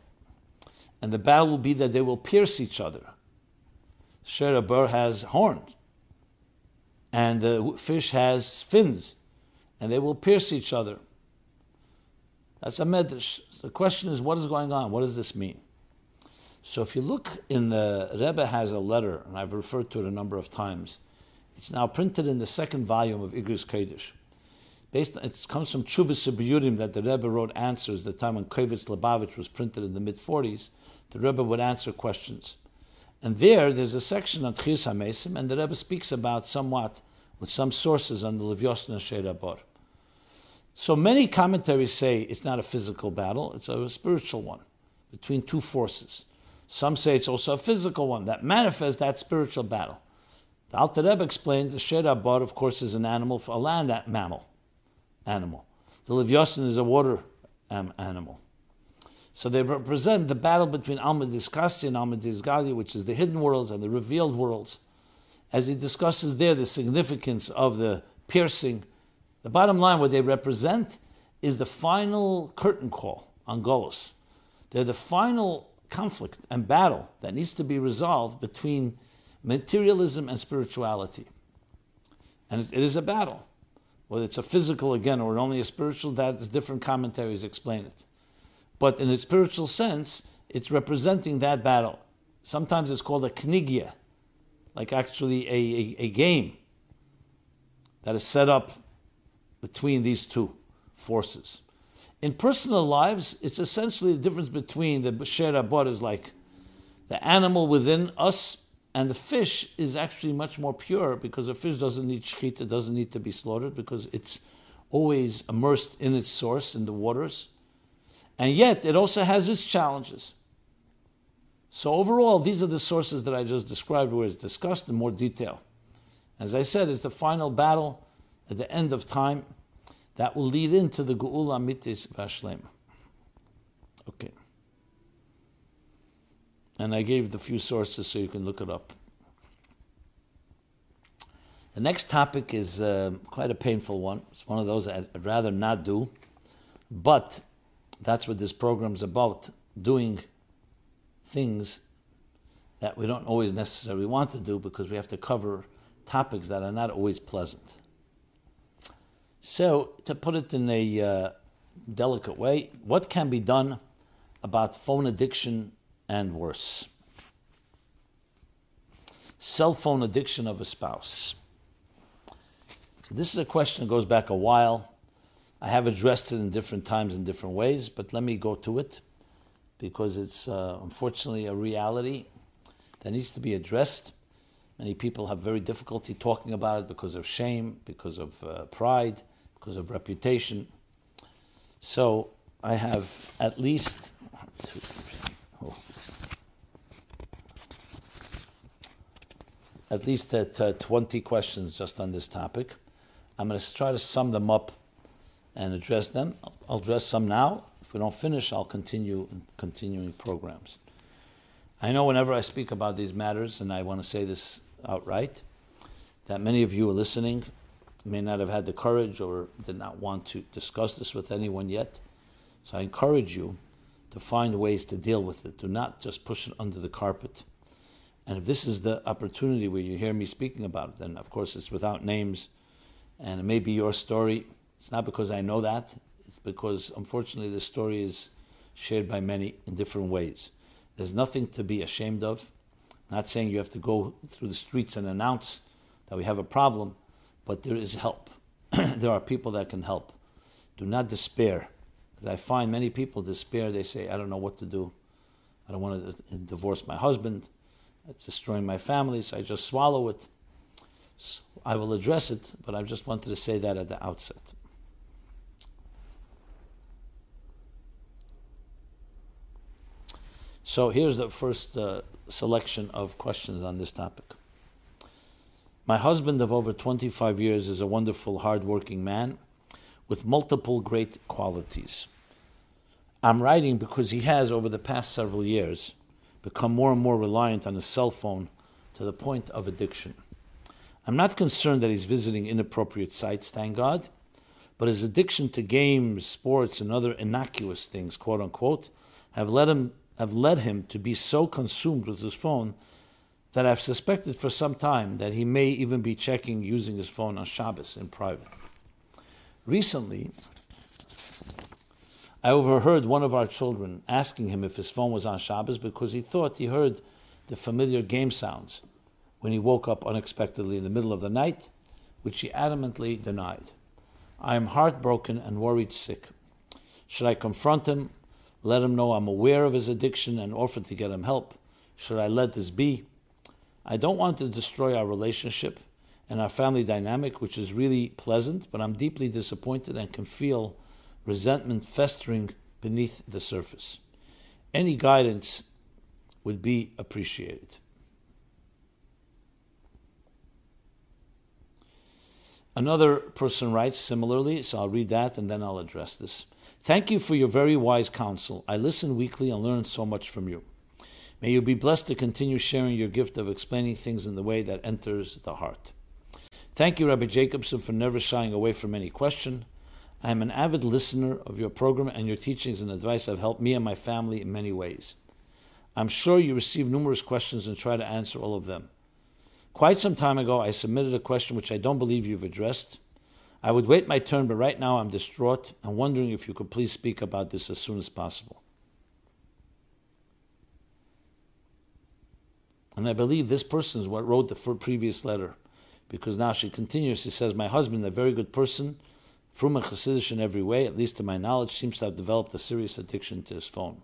And the battle will be that they will pierce each other. Sher Habar has horns, and the fish has fins, and they will pierce each other. That's a medrash. The question is, what is going on? What does this mean? So if you look in the Rebbe has a letter, and I've referred to it a number of times. It's now printed in the second volume of Igros Kodesh. Based, it comes from Teshuvos U'Biurim that the Rebbe wrote answers the time when Kovetz Lubavitch was printed in the mid 40s. The Rebbe would answer questions. And there, there's a section on Techiyas HaMeisim, and the Rebbe speaks about somewhat, with some sources on the Levyosna Shedabor. So many commentaries say it's not a physical battle, it's a spiritual one between two forces. Some say it's also a physical one that manifests that spiritual battle. The Alter Rebbe explains the Sher Bar, of course, is an animal, for a land mammal, animal. The Leviosin is a water um, animal. So they represent the battle between Alma Diskasi and Alma which is the hidden worlds and the revealed worlds. As he discusses there the significance of the piercing, the bottom line, what they represent, is the final curtain call on Golos. They're the final conflict and battle that needs to be resolved between materialism and spirituality. And it is a battle. Whether it's a physical again or only a spiritual, that is different commentaries explain it. But in a spiritual sense, it's representing that battle. Sometimes it's called a knigia, like actually a, a, a game that is set up between these two forces. In personal lives, it's essentially the difference between the Sher Abad is like The animal within us and the fish is actually much more pure because a fish doesn't need shechita, doesn't need to be slaughtered because it's always immersed in its source in the waters. And yet it also has its challenges. So overall, these are the sources that I just described where it's discussed in more detail. As I said, it's the final battle at the end of time that will lead into the Geula Mitis Vashlem. Okay. And I gave the few sources so you can look it up. The next topic is uh, quite a painful one. It's one of those I'd, I'd rather not do, but that's what this program is about doing things that we don't always necessarily want to do because we have to cover topics that are not always pleasant. So, to put it in a uh, delicate way, what can be done about phone addiction and worse? Cell phone addiction of a spouse. So, this is a question that goes back a while. I have addressed it in different times in different ways, but let me go to it because it's uh, unfortunately a reality that needs to be addressed. Many people have very difficulty talking about it because of shame, because of uh, pride, because of reputation. So I have at least at least uh, 20 questions just on this topic. I'm going to try to sum them up and address them. I'll address some now. If we don't finish, I'll continue in continuing programs. I know whenever I speak about these matters, and I want to say this outright, that many of you are listening may not have had the courage or did not want to discuss this with anyone yet. So I encourage you to find ways to deal with it. Do not just push it under the carpet. And if this is the opportunity where you hear me speaking about it, then of course it's without names, and it may be your story it's not because I know that, because unfortunately the story is shared by many in different ways. There's nothing to be ashamed of. I'm not saying you have to go through the streets and announce that we have a problem, but there is help. [clears throat] there are people that can help. Do not despair. Because I find many people despair. They say, I don't know what to do. I don't want to divorce my husband. It's destroying my family, so I just swallow it. So I will address it, but I just wanted to say that at the outset. So here's the first uh, selection of questions on this topic. My husband of over 25 years is a wonderful, hardworking man with multiple great qualities. I'm writing because he has, over the past several years, become more and more reliant on his cell phone to the point of addiction. I'm not concerned that he's visiting inappropriate sites, thank God, but his addiction to games, sports, and other innocuous things, quote unquote, have led him have led him to be so consumed with his phone that I've suspected for some time that he may even be checking using his phone on Shabbos in private. Recently, I overheard one of our children asking him if his phone was on Shabbos because he thought he heard the familiar game sounds when he woke up unexpectedly in the middle of the night, which he adamantly denied. I am heartbroken and worried sick. Should I confront him let him know I'm aware of his addiction and offer to get him help. Should I let this be? I don't want to destroy our relationship and our family dynamic, which is really pleasant, but I'm deeply disappointed and can feel resentment festering beneath the surface. Any guidance would be appreciated. Another person writes similarly, so I'll read that and then I'll address this. Thank you for your very wise counsel. I listen weekly and learn so much from you. May you be blessed to continue sharing your gift of explaining things in the way that enters the heart. Thank you, Rabbi Jacobson, for never shying away from any question. I am an avid listener of your program, and your teachings and advice have helped me and my family in many ways. I'm sure you receive numerous questions and try to answer all of them. Quite some time ago, I submitted a question which I don't believe you've addressed. I would wait my turn, but right now I'm distraught and wondering if you could please speak about this as soon as possible. And I believe this person is what wrote the previous letter, because now she continues. She says, My husband, a very good person, from a Chassidish in every way, at least to my knowledge, seems to have developed a serious addiction to his phone.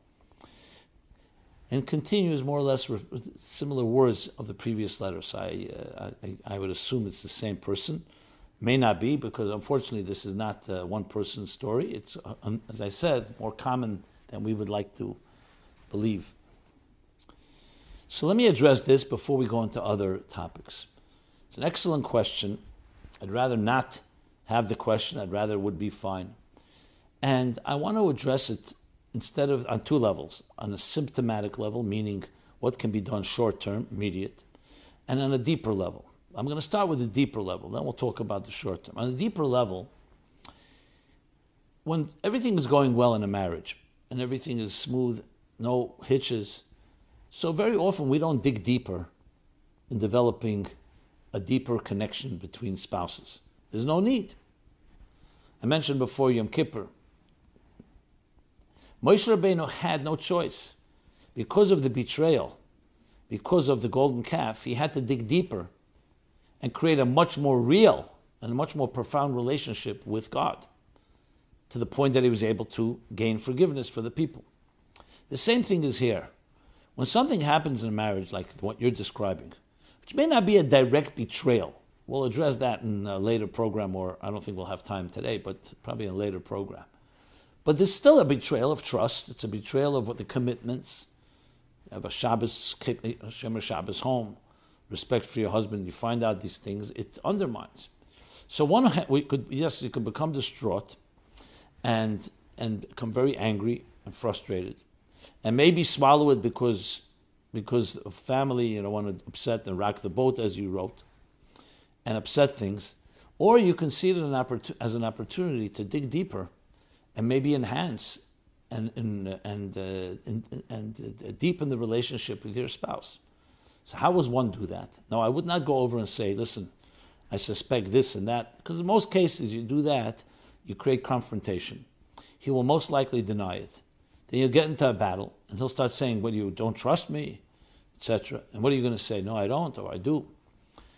and continues more or less with similar words of the previous letter. So I, uh, I, I, would assume it's the same person. May not be because unfortunately this is not uh, one person's story. It's, uh, as I said, more common than we would like to believe. So let me address this before we go into other topics. It's an excellent question. I'd rather not have the question. I'd rather it would be fine. And I want to address it instead of on two levels on a symptomatic level, meaning what can be done short term, immediate, and on a deeper level. I'm going to start with the deeper level, then we'll talk about the short term. On a deeper level, when everything is going well in a marriage and everything is smooth, no hitches, so very often we don't dig deeper in developing a deeper connection between spouses. There's no need. I mentioned before Yom Kippur, Moshe Rabbeinu had no choice. Because of the betrayal, because of the golden calf, he had to dig deeper and create a much more real and a much more profound relationship with God to the point that he was able to gain forgiveness for the people. The same thing is here. When something happens in a marriage like what you're describing, which may not be a direct betrayal, we'll address that in a later program, or I don't think we'll have time today, but probably in a later program. But there's still a betrayal of trust. It's a betrayal of what the commitments. You have a Shabbos, Shemer Shabbos home, respect for your husband. You find out these things, it undermines. So one, we could yes, you could become distraught, and and become very angry and frustrated, and maybe swallow it because because of family, you know, want to upset and rock the boat as you wrote, and upset things, or you can see it as an opportunity to dig deeper and maybe enhance and and and, uh, and, and uh, deepen the relationship with your spouse. So how does one do that? No, I would not go over and say, listen, I suspect this and that, because in most cases you do that, you create confrontation. He will most likely deny it. Then you'll get into a battle, and he'll start saying, "What you don't trust me," etc. And what are you going to say? No, I don't, or I do.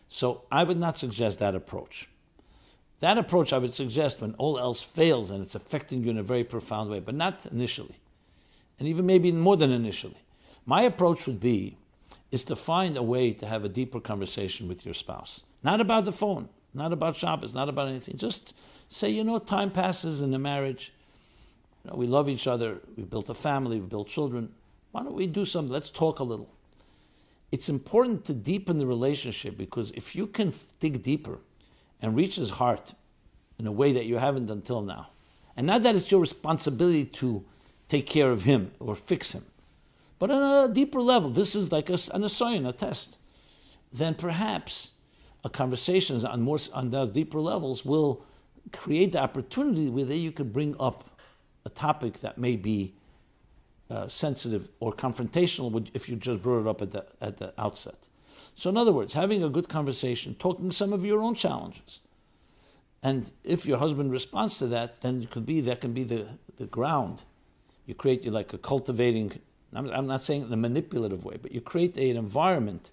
So I would not suggest that approach. That approach I would suggest when all else fails and it's affecting you in a very profound way, but not initially. And even maybe more than initially. My approach would be is to find a way to have a deeper conversation with your spouse. Not about the phone, not about Shabbos, not about anything. Just say, you know, time passes in the marriage. You know, we love each other. We built a family. We built children. Why don't we do something? Let's talk a little. It's important to deepen the relationship because if you can dig deeper, and reach his heart in a way that you haven't until now. And not that it's your responsibility to take care of him or fix him, but on a deeper level, this is like a, an assignment, a test. Then perhaps a conversation on more on those deeper levels will create the opportunity where you can bring up a topic that may be uh, sensitive or confrontational if you just brought it up at the, at the outset. So, in other words, having a good conversation, talking some of your own challenges. And if your husband responds to that, then it could be that can be the, the ground. You create you like a cultivating, I'm, I'm not saying in a manipulative way, but you create an environment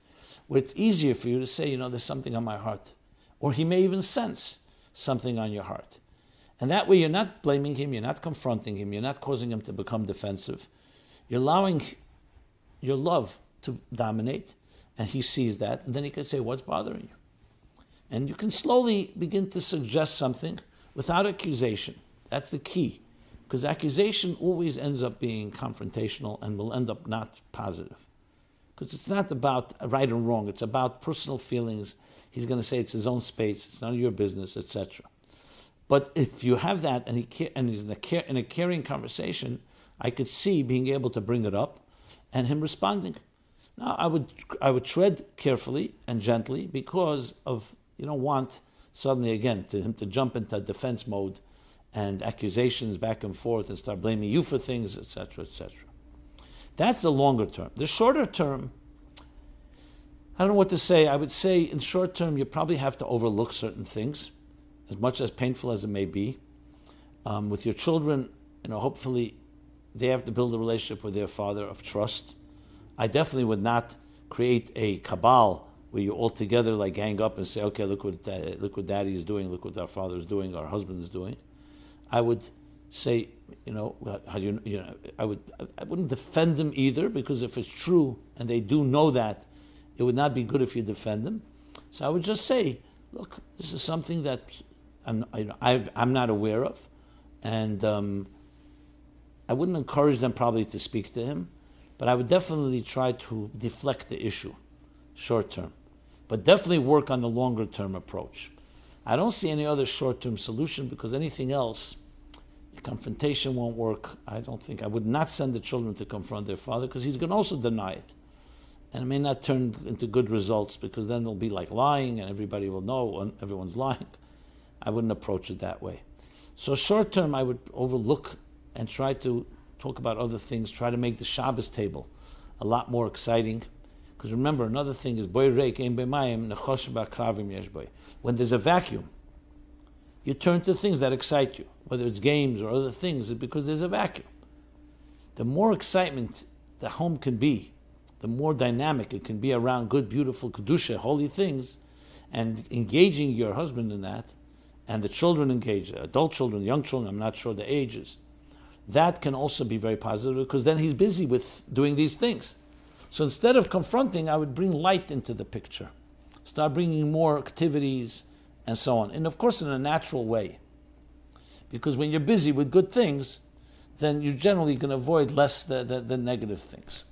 where it's easier for you to say, you know, there's something on my heart. Or he may even sense something on your heart. And that way you're not blaming him, you're not confronting him, you're not causing him to become defensive. You're allowing your love to dominate and he sees that, and then he could say, What's bothering you? And you can slowly begin to suggest something without accusation. That's the key. Because accusation always ends up being confrontational and will end up not positive. Because it's not about right and wrong, it's about personal feelings. He's going to say it's his own space, it's none of your business, etc. But if you have that and, he, and he's in a, care, in a caring conversation, I could see being able to bring it up and him responding. Now, I would, I would tread carefully and gently because of, you don't want suddenly again to him to jump into defense mode and accusations back and forth and start blaming you for things, etc., etc. That's the longer term. The shorter term, I don't know what to say. I would say in short term, you probably have to overlook certain things, as much as painful as it may be. Um, with your children, you know, hopefully they have to build a relationship with their father of trust I definitely would not create a cabal where you all together like gang up and say, okay, look what look what daddy is doing, look what our father is doing, our husband is doing. I would say, you know, how do you, you know, I would, I wouldn't defend them either because if it's true and they do know that, it would not be good if you defend them. So I would just say, look, this is something that I'm, I, am not aware of, and um, I wouldn't encourage them probably to speak to him, but I would definitely try to deflect the issue, short term, but definitely work on the longer term approach. I don't see any other short term solution because anything else confrontation won't work. I don't think I would not send the children to confront their father because he's going to also deny it. And it may not turn into good results because then they'll be like lying and everybody will know everyone's lying. I wouldn't approach it that way. So short term, I would overlook and try to talk about other things, try to make the Shabbos table a lot more exciting. Because remember, another thing is when there's a vacuum, you turn to things that excite you, whether it's games or other things, because there's a vacuum. The more excitement the home can be, the more dynamic it can be around good, beautiful, kedusha, holy things, and engaging your husband in that, and the children engage, adult children, young children, I'm not sure the ages, that can also be very positive because then he's busy with doing these things. So instead of confronting, I would bring light into the picture. Start bringing more activities, and so on. And of course, in a natural way. Because when you're busy with good things, then you generally can avoid less the, the, the negative things.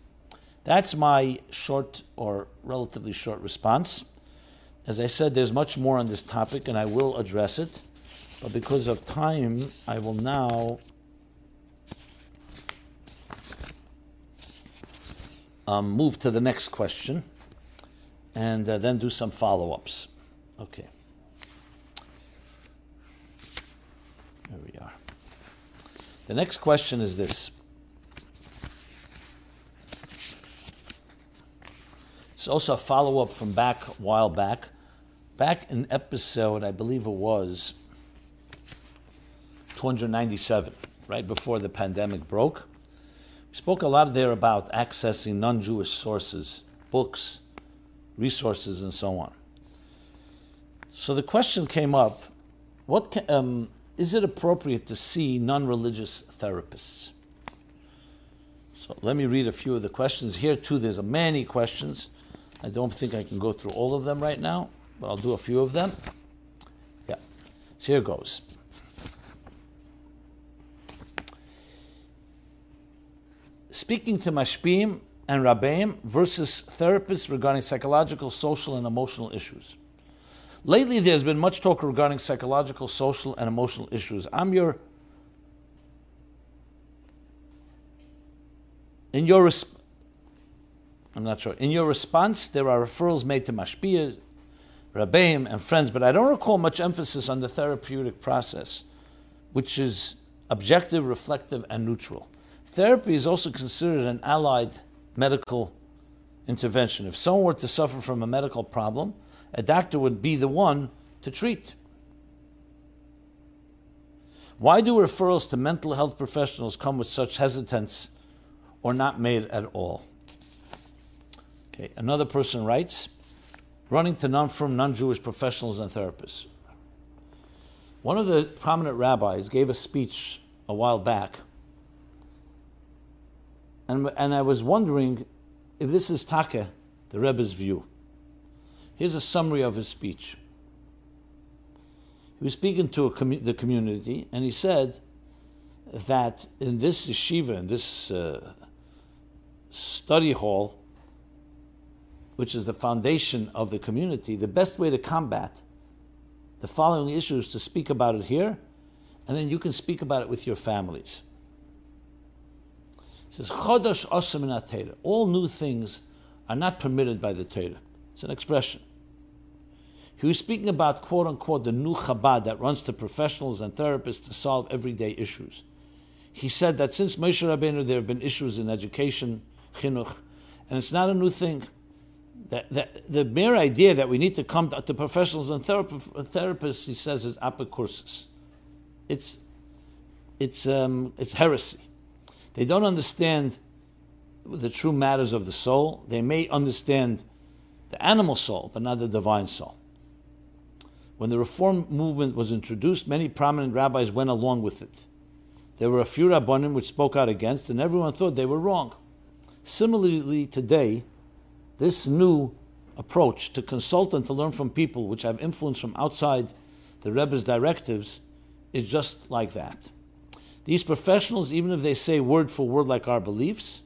That's my short or relatively short response. As I said, there's much more on this topic, and I will address it. But because of time, I will now um, move to the next question and uh, then do some follow ups. Okay. There we are. The next question is this. It's also a follow up from back a while back. Back in episode, I believe it was 297, right before the pandemic broke. Spoke a lot there about accessing non Jewish sources, books, resources, and so on. So the question came up what can, um, is it appropriate to see non religious therapists? So let me read a few of the questions. Here, too, there's many questions. I don't think I can go through all of them right now, but I'll do a few of them. Yeah. So here goes. Speaking to Mashpim and Rabbeim versus therapists regarding psychological, social, and emotional issues. Lately, there's been much talk regarding psychological, social, and emotional issues. I'm your in your res- I'm not sure. In your response, there are referrals made to mashpia, rabbeim, and friends, but I don't recall much emphasis on the therapeutic process, which is objective, reflective, and neutral. Therapy is also considered an allied medical intervention. If someone were to suffer from a medical problem, a doctor would be the one to treat. Why do referrals to mental health professionals come with such hesitance or not made at all? Okay, another person writes running to non firm, non Jewish professionals and therapists. One of the prominent rabbis gave a speech a while back, and, and I was wondering if this is Taka, the Rebbe's view. Here's a summary of his speech. He was speaking to commu- the community, and he said that in this yeshiva, in this uh, study hall, which is the foundation of the community, the best way to combat the following issues is to speak about it here, and then you can speak about it with your families. Says, Chodosh Osam All new things are not permitted by the Torah. It's an expression. He was speaking about, quote unquote, the new Chabad that runs to professionals and therapists to solve everyday issues. He said that since Moshe Rabbeinu, there have been issues in education, chinuch, and it's not a new thing. That, that the mere idea that we need to come to, to professionals and therapists, he says, is apikorsus. It's, it's, um, it's heresy. They don't understand the true matters of the soul. They may understand the animal soul, but not the divine soul. When the reform movement was introduced, many prominent rabbis went along with it. There were a few Rabbanim which spoke out against, and everyone thought they were wrong. Similarly, today, this new approach to consult and to learn from people which have influence from outside the Rebbe's directives is just like that. These professionals, even if they say word for word like our beliefs,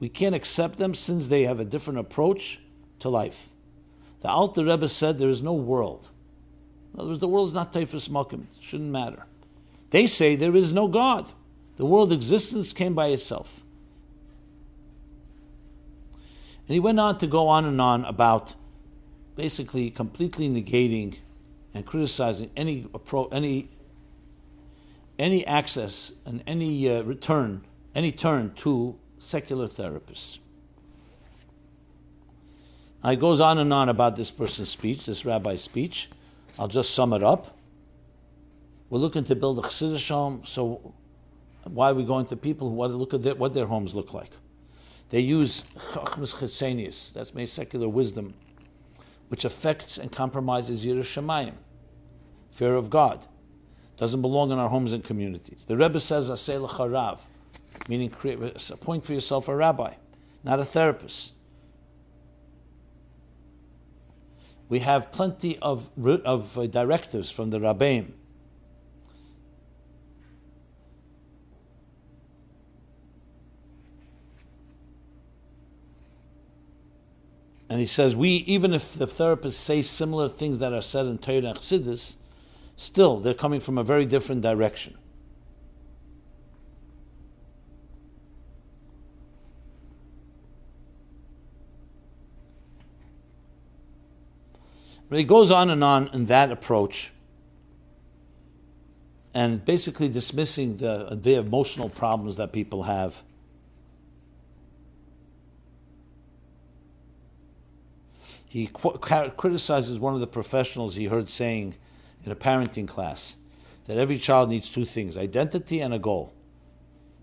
we can't accept them since they have a different approach to life. The Alter Rebbe said there is no world. In other words, the world is not Taifas Makim. It shouldn't matter. They say there is no God. The world existence came by itself. And he went on to go on and on about basically completely negating and criticizing any approach, any any access and any uh, return, any turn to secular therapists. Now, he goes on and on about this person's speech, this rabbi's speech. I'll just sum it up. We're looking to build a Chassidish so why are we going to people who want to look at their, what their homes look like? They use Chachmas Chitzenius, that's made secular wisdom, which affects and compromises Yiras Shamayim, fear of God. Doesn't belong in our homes and communities. The Rebbe says, Aseh Harav, meaning create, appoint for yourself a rabbi, not a therapist. We have plenty of, of uh, directives from the Rabbeim And he says, we, even if the therapists say similar things that are said in Torah and Chassidus, still they're coming from a very different direction. But he goes on and on in that approach and basically dismissing the, the emotional problems that people have he qu- criticizes one of the professionals he heard saying in a parenting class that every child needs two things identity and a goal.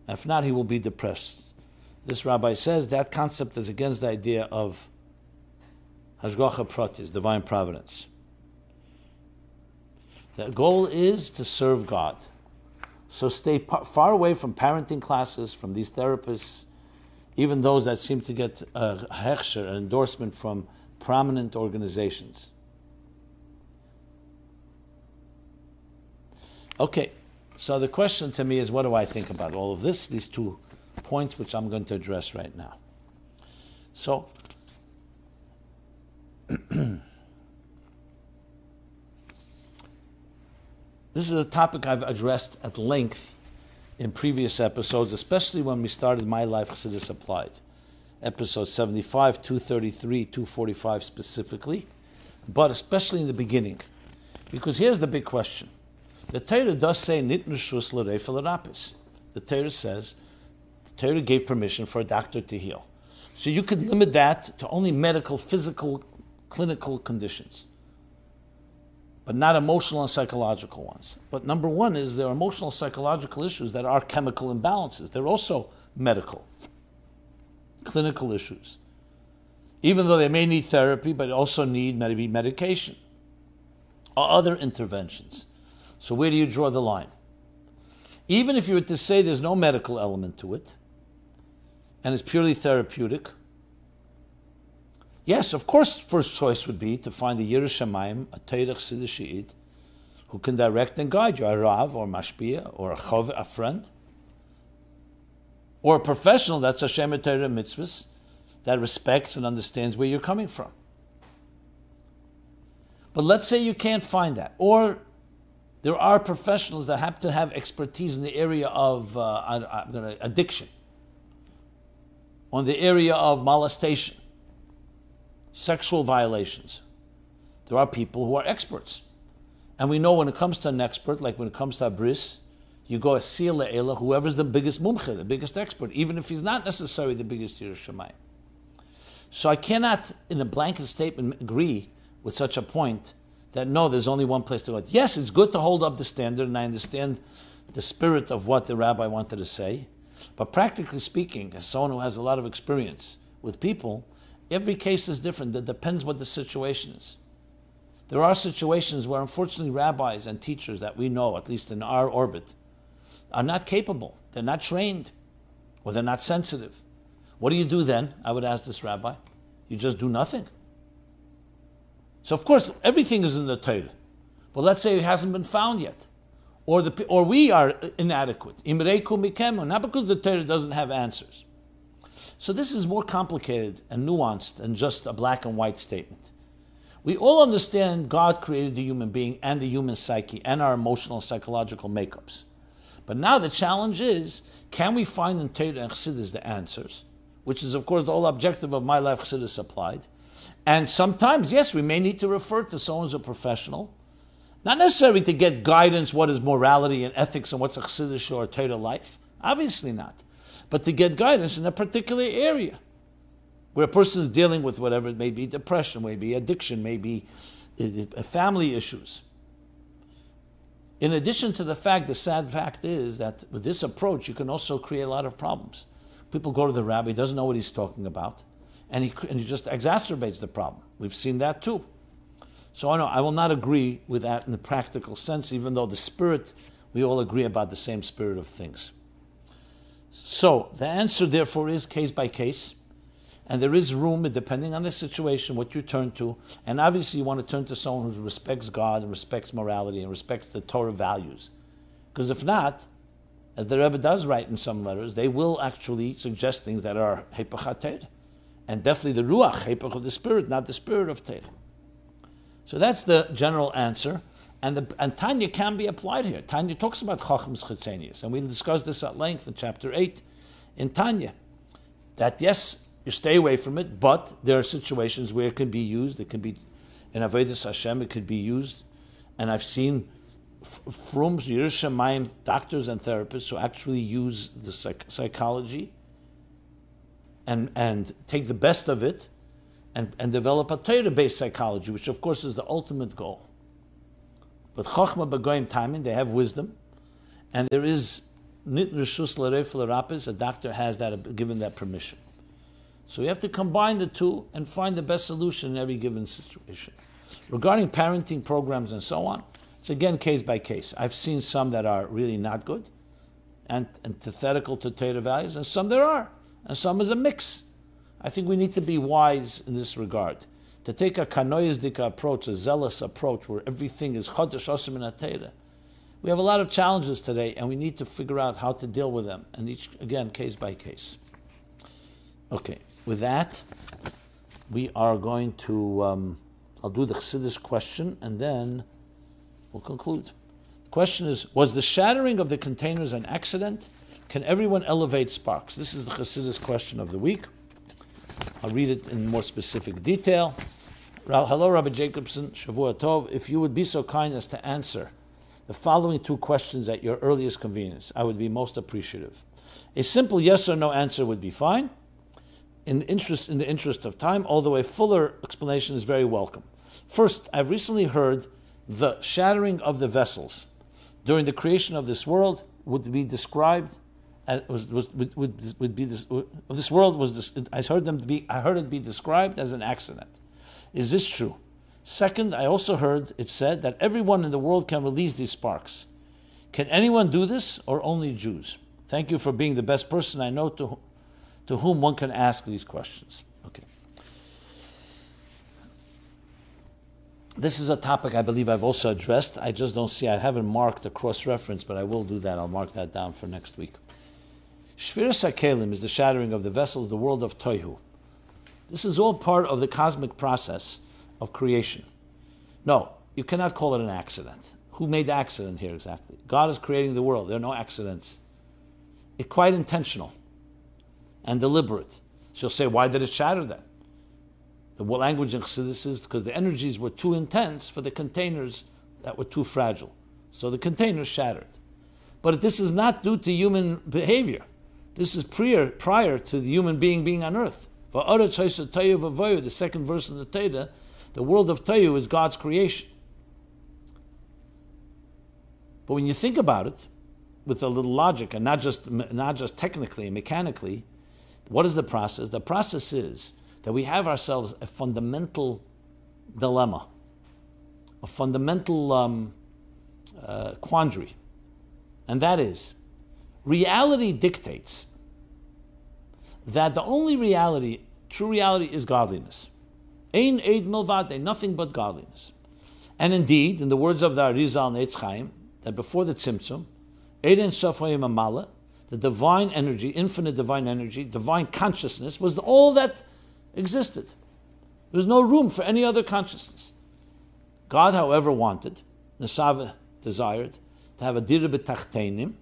If not, he will be depressed. This rabbi says that concept is against the idea of Hashgacha Pratis, divine providence. The goal is to serve God. So stay far away from parenting classes, from these therapists, even those that seem to get a hechsher, an endorsement from prominent organizations. Okay, so the question to me is what do I think about all of this, these two points which I'm going to address right now. So, [clears throat] this is a topic I've addressed at length in previous episodes, especially when we started My Life Chassidus Applied episode 75, 233, 245 specifically, but especially in the beginning. Because here's the big question. The Torah does say, Nitnushus l'reif The Torah says, the Torah gave permission for a doctor to heal. So you could limit that to only medical, physical, clinical conditions, but not emotional and psychological ones. But number one is there are emotional psychological issues that are chemical imbalances. They're also medical clinical issues. Even though they may need therapy, but also need maybe medication or other interventions. So, where do you draw the line? Even if you were to say there's no medical element to it and it's purely therapeutic, yes, of course, first choice would be to find the Yerei Shamayim, a Teirach Siddushid, who can direct and guide you, a Rav or Mashpia or a Chov, a friend or a professional that's a Torah mitzvahs that respects and understands where you're coming from. But let's say you can't find that, or there are professionals that have to have expertise in the area of uh, addiction, on the area of molestation, sexual violations. There are people who are experts. And we know when it comes to an expert, like when it comes to a bris, you go Asir Le'ela, whoever's the biggest mumche, the biggest expert, even if he's not necessarily the biggest Yerei Shamayim. So I cannot, in a blanket statement, agree with such a point that no, there's only one place to go. Yes, it's good to hold up the standard, and I understand the spirit of what the rabbi wanted to say. But practically speaking, as someone who has a lot of experience with people, every case is different. It depends what the situation is. There are situations where, unfortunately, rabbis and teachers that we know, at least in our orbit, are not capable, they're not trained, or they're not sensitive. What do you do then? I would ask this rabbi. You just do nothing. So, of course, everything is in the Torah. But let's say it hasn't been found yet. Or, the, or we are inadequate. Imreku mikemu not because the Torah doesn't have answers. So this is more complicated and nuanced than just a black and white statement. We all understand God created the human being and the human psyche and our emotional psychological makeups. But now the challenge is, can we find in Torah and Chassidus the answers? Which is, of course, the whole objective of my life Chassidus applied. And sometimes, yes, we may need to refer to someone who's a professional, not necessarily to get guidance, what is morality and ethics and what's a Chassidish or a Torah life. Obviously not. But to get guidance in a particular area where a person is dealing with whatever it may be depression, maybe addiction, maybe uh, uh, family issues. In addition to the fact, the sad fact is that with this approach, you can also create a lot of problems. People go to the rabbi, doesn't know what he's talking about, and he, and he just exacerbates the problem. We've seen that too. So I know I will not agree with that in the practical sense, even though the spirit, we all agree about the same spirit of things. So the answer, therefore, is case by case. And there is room, depending on the situation, what you turn to. And obviously, you want to turn to someone who respects God and respects morality and respects the Torah values. Because if not, as the Rebbe does write in some letters, they will actually suggest things that are hepachat and definitely the ruach, hepach of the spirit, not the spirit of Torah. So that's the general answer. And, the, and Tanya can be applied here. Tanya talks about Chachams Chetzenius, and we discussed this at length in chapter 8 in Tanya. That yes, you stay away from it, but there are situations where it can be used. It can be in Avodas Hashem, it could be used. And I've seen frums, Yerushalayim doctors and therapists who actually use the psych- psychology and, and take the best of it and, and develop a Torah based psychology, which of course is the ultimate goal. But Chochma Bagoyim timing, they have wisdom, and there is Nit Rishus Laref a doctor has that given that permission. So we have to combine the two and find the best solution in every given situation. Regarding parenting programs and so on, it's again case by case. I've seen some that are really not good and antithetical to Torah values, and some there are, and some is a mix. I think we need to be wise in this regard. To take a kanoizdika approach, a zealous approach, where everything is chodesh osim We have a lot of challenges today, and we need to figure out how to deal with them, and each again case by case. Okay, with that, we are going to. Um, I'll do the Chassidus question, and then we'll conclude. The question is: Was the shattering of the containers an accident? Can everyone elevate sparks? This is the Chassidus question of the week. I'll read it in more specific detail. Hello, Rabbi Jacobson, Shavua Tov. If you would be so kind as to answer the following two questions at your earliest convenience, I would be most appreciative. A simple yes or no answer would be fine. In the interest, in the interest of time, although a fuller explanation is very welcome. First, I've recently heard the shattering of the vessels during the creation of this world would be described was, was would, would, would be this, this world was this, I heard them be I heard it be described as an accident. Is this true? Second, I also heard it said that everyone in the world can release these sparks. Can anyone do this or only Jews? Thank you for being the best person I know to, to whom one can ask these questions. Okay. This is a topic I believe I've also addressed. I just don't see, I haven't marked a cross reference, but I will do that. I'll mark that down for next week. Shviras HaKelim is the shattering of the vessels, the world of Toihu. This is all part of the cosmic process of creation. No, you cannot call it an accident. Who made the accident here exactly? God is creating the world. There are no accidents. It's quite intentional and deliberate. She'll say, why did it shatter then? The language in Chassidus is because the energies were too intense for the containers that were too fragile. So the containers shattered. But this is not due to human behavior. This is prior, prior to the human being being on earth. The second verse in the Torah, the world of Tayu is God's creation. But when you think about it, with a little logic, and not just, not just technically and mechanically, what is the process? The process is that we have ourselves a fundamental dilemma, a fundamental um, uh, quandary, and that is reality dictates that the only reality, true reality, is godliness. Ein eid milvade, nothing but godliness. And indeed, in the words of the Arizal Chaim, that before the Tzimtzum, Eiden Sofayim Amala, the divine energy, infinite divine energy, divine consciousness, was all that existed. There was no room for any other consciousness. God, however, wanted, Nesava desired, to have a dira b'tachtenim,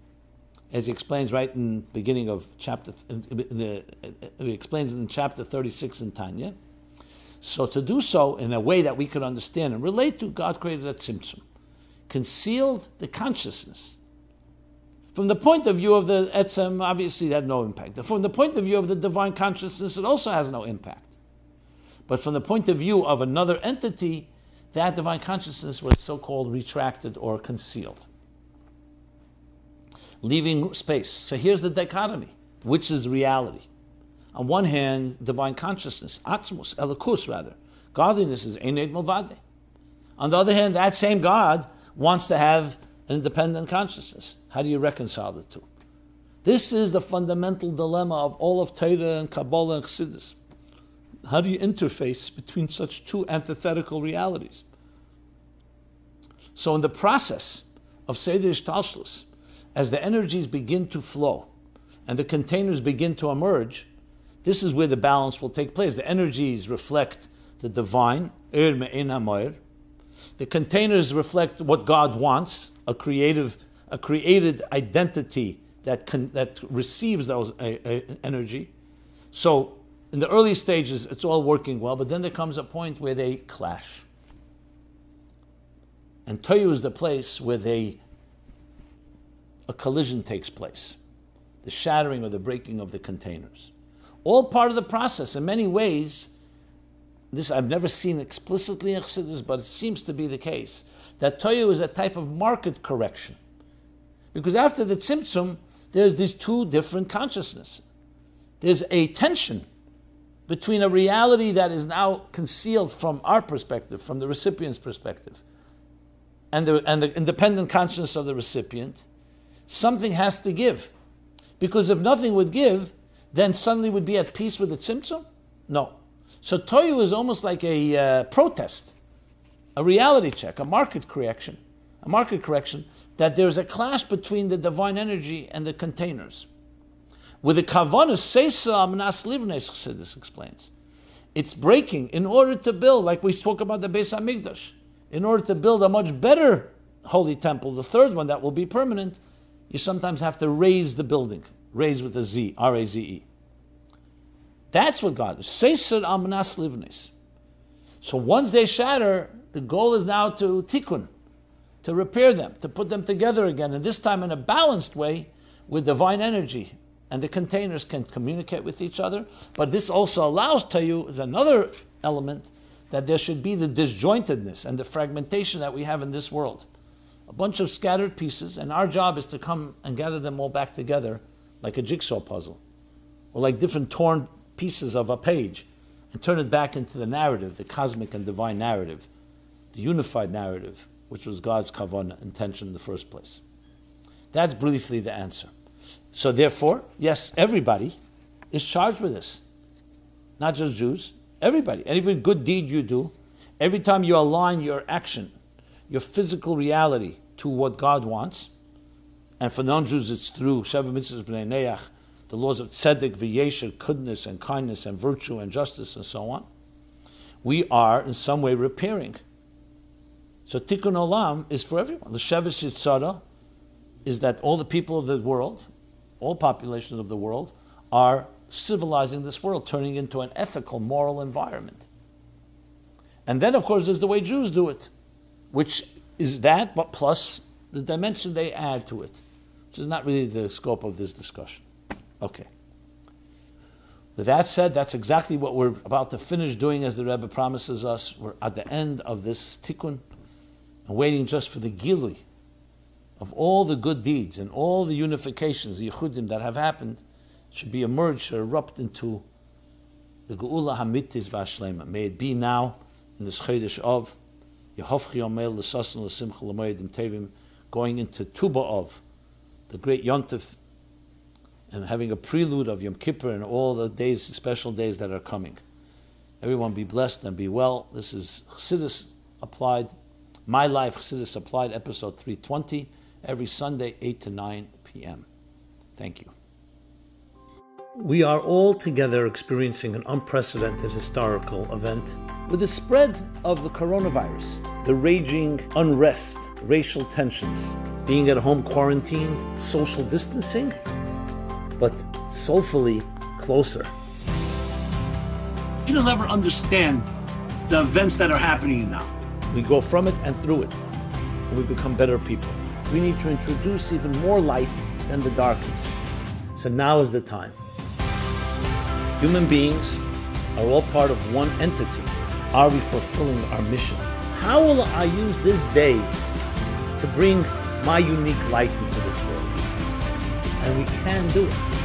as he explains right in the beginning of chapter, the, uh, he explains in chapter 36 in Tanya. So to do so in a way that we could understand and relate to, God created a tzimtzum, concealed the consciousness. From the point of view of the etzem, obviously that had no impact. From the point of view of the divine consciousness, it also has no impact. But from the point of view of another entity, that divine consciousness was so-called retracted or concealed leaving space. So here's the dichotomy, which is reality. On one hand, divine consciousness, atzmus, elikus rather, godliness is ened milvade. On the other hand, that same God wants to have an independent consciousness. How do you reconcile the two? This is the fundamental dilemma of all of Torah and Kabbalah and Chassidus. How do you interface between such two antithetical realities? So, in the process of Seder Hishtalshelus, as the energies begin to flow and the containers begin to emerge, this is where the balance will take place. The energies reflect the divine, the containers reflect what God wants, a creative, a created identity that that receives those uh, energy. So in the early stages, it's all working well, but then there comes a point where they clash. And Toyu is the place where they a collision takes place, the shattering or the breaking of the containers. All part of the process. In many ways, this I've never seen explicitly in Chassidus, but it seems to be the case, that Toyu is a type of market correction. Because after the Tzimtzum, there's these two different consciousnesses. There's a tension between a reality that is now concealed from our perspective, from the recipient's perspective, and the, and the independent consciousness of the recipient, something has to give. Because if nothing would give, then suddenly would be at peace with its symptom? No. So Toyu is almost like a uh, protest, a reality check, a market correction, a market correction that there's a clash between the divine energy and the containers. With the kavanah seisa amnas livnes, Chassidus explains. It's breaking in order to build, like we spoke about the Beis Hamikdash, in order to build a much better holy temple, the third one that will be permanent, you sometimes have to raise the building. Raise with a Z, R A Z E. That's what God livnis. So once they shatter, the goal is now to tikkun, to repair them, to put them together again, and this time in a balanced way with divine energy. And the containers can communicate with each other. But this also allows to you, is another element, that there should be the disjointedness and the fragmentation that we have in this world a bunch of scattered pieces, and our job is to come and gather them all back together like a jigsaw puzzle, or like different torn pieces of a page, and turn it back into the narrative, the cosmic and divine narrative, the unified narrative, which was God's kavanah intention in the first place. That's briefly the answer. So therefore, yes, everybody is charged with this. Not just Jews, everybody. Every good deed you do, every time you align your action your physical reality to what God wants. And for non-Jews, it's through Sheva Mitzvahs Neach, the laws of tzedek, v'yesher, goodness and kindness and virtue and justice and so on. We are in some way repairing. So Tikkun Olam is for everyone. The Shevis Yitzhara is that all the people of the world, all populations of the world, are civilizing this world, turning into an ethical, moral environment. And then, of course, there's the way Jews do it which is that, but plus the dimension they add to it, which is not really the scope of this discussion. Okay. With that said, that's exactly what we're about to finish doing as the Rebbe promises us. We're at the end of this tikkun and waiting just for the gilui of all the good deeds and all the unifications, the yichudim that have happened, should be emerged, should erupt into the Geula Hamitis Vashlema. May it be now in the Chodesh of going into Tuba of the great Yontif and having a prelude of Yom Kippur and all the days, special days that are coming. Everyone be blessed and be well. This is Chassidus Applied, My Life Chassidus Applied, episode 320, every Sunday, 8 to 9 p.m. Thank you. We are all together experiencing an unprecedented historical event with the spread of the coronavirus, the raging unrest, racial tensions, being at home quarantined, social distancing, but soulfully closer. You'll never understand the events that are happening now. We go from it and through it, and we become better people. We need to introduce even more light than the darkness. So now is the time. Human beings are all part of one entity. Are we fulfilling our mission? How will I use this day to bring my unique light into this world? And we can do it.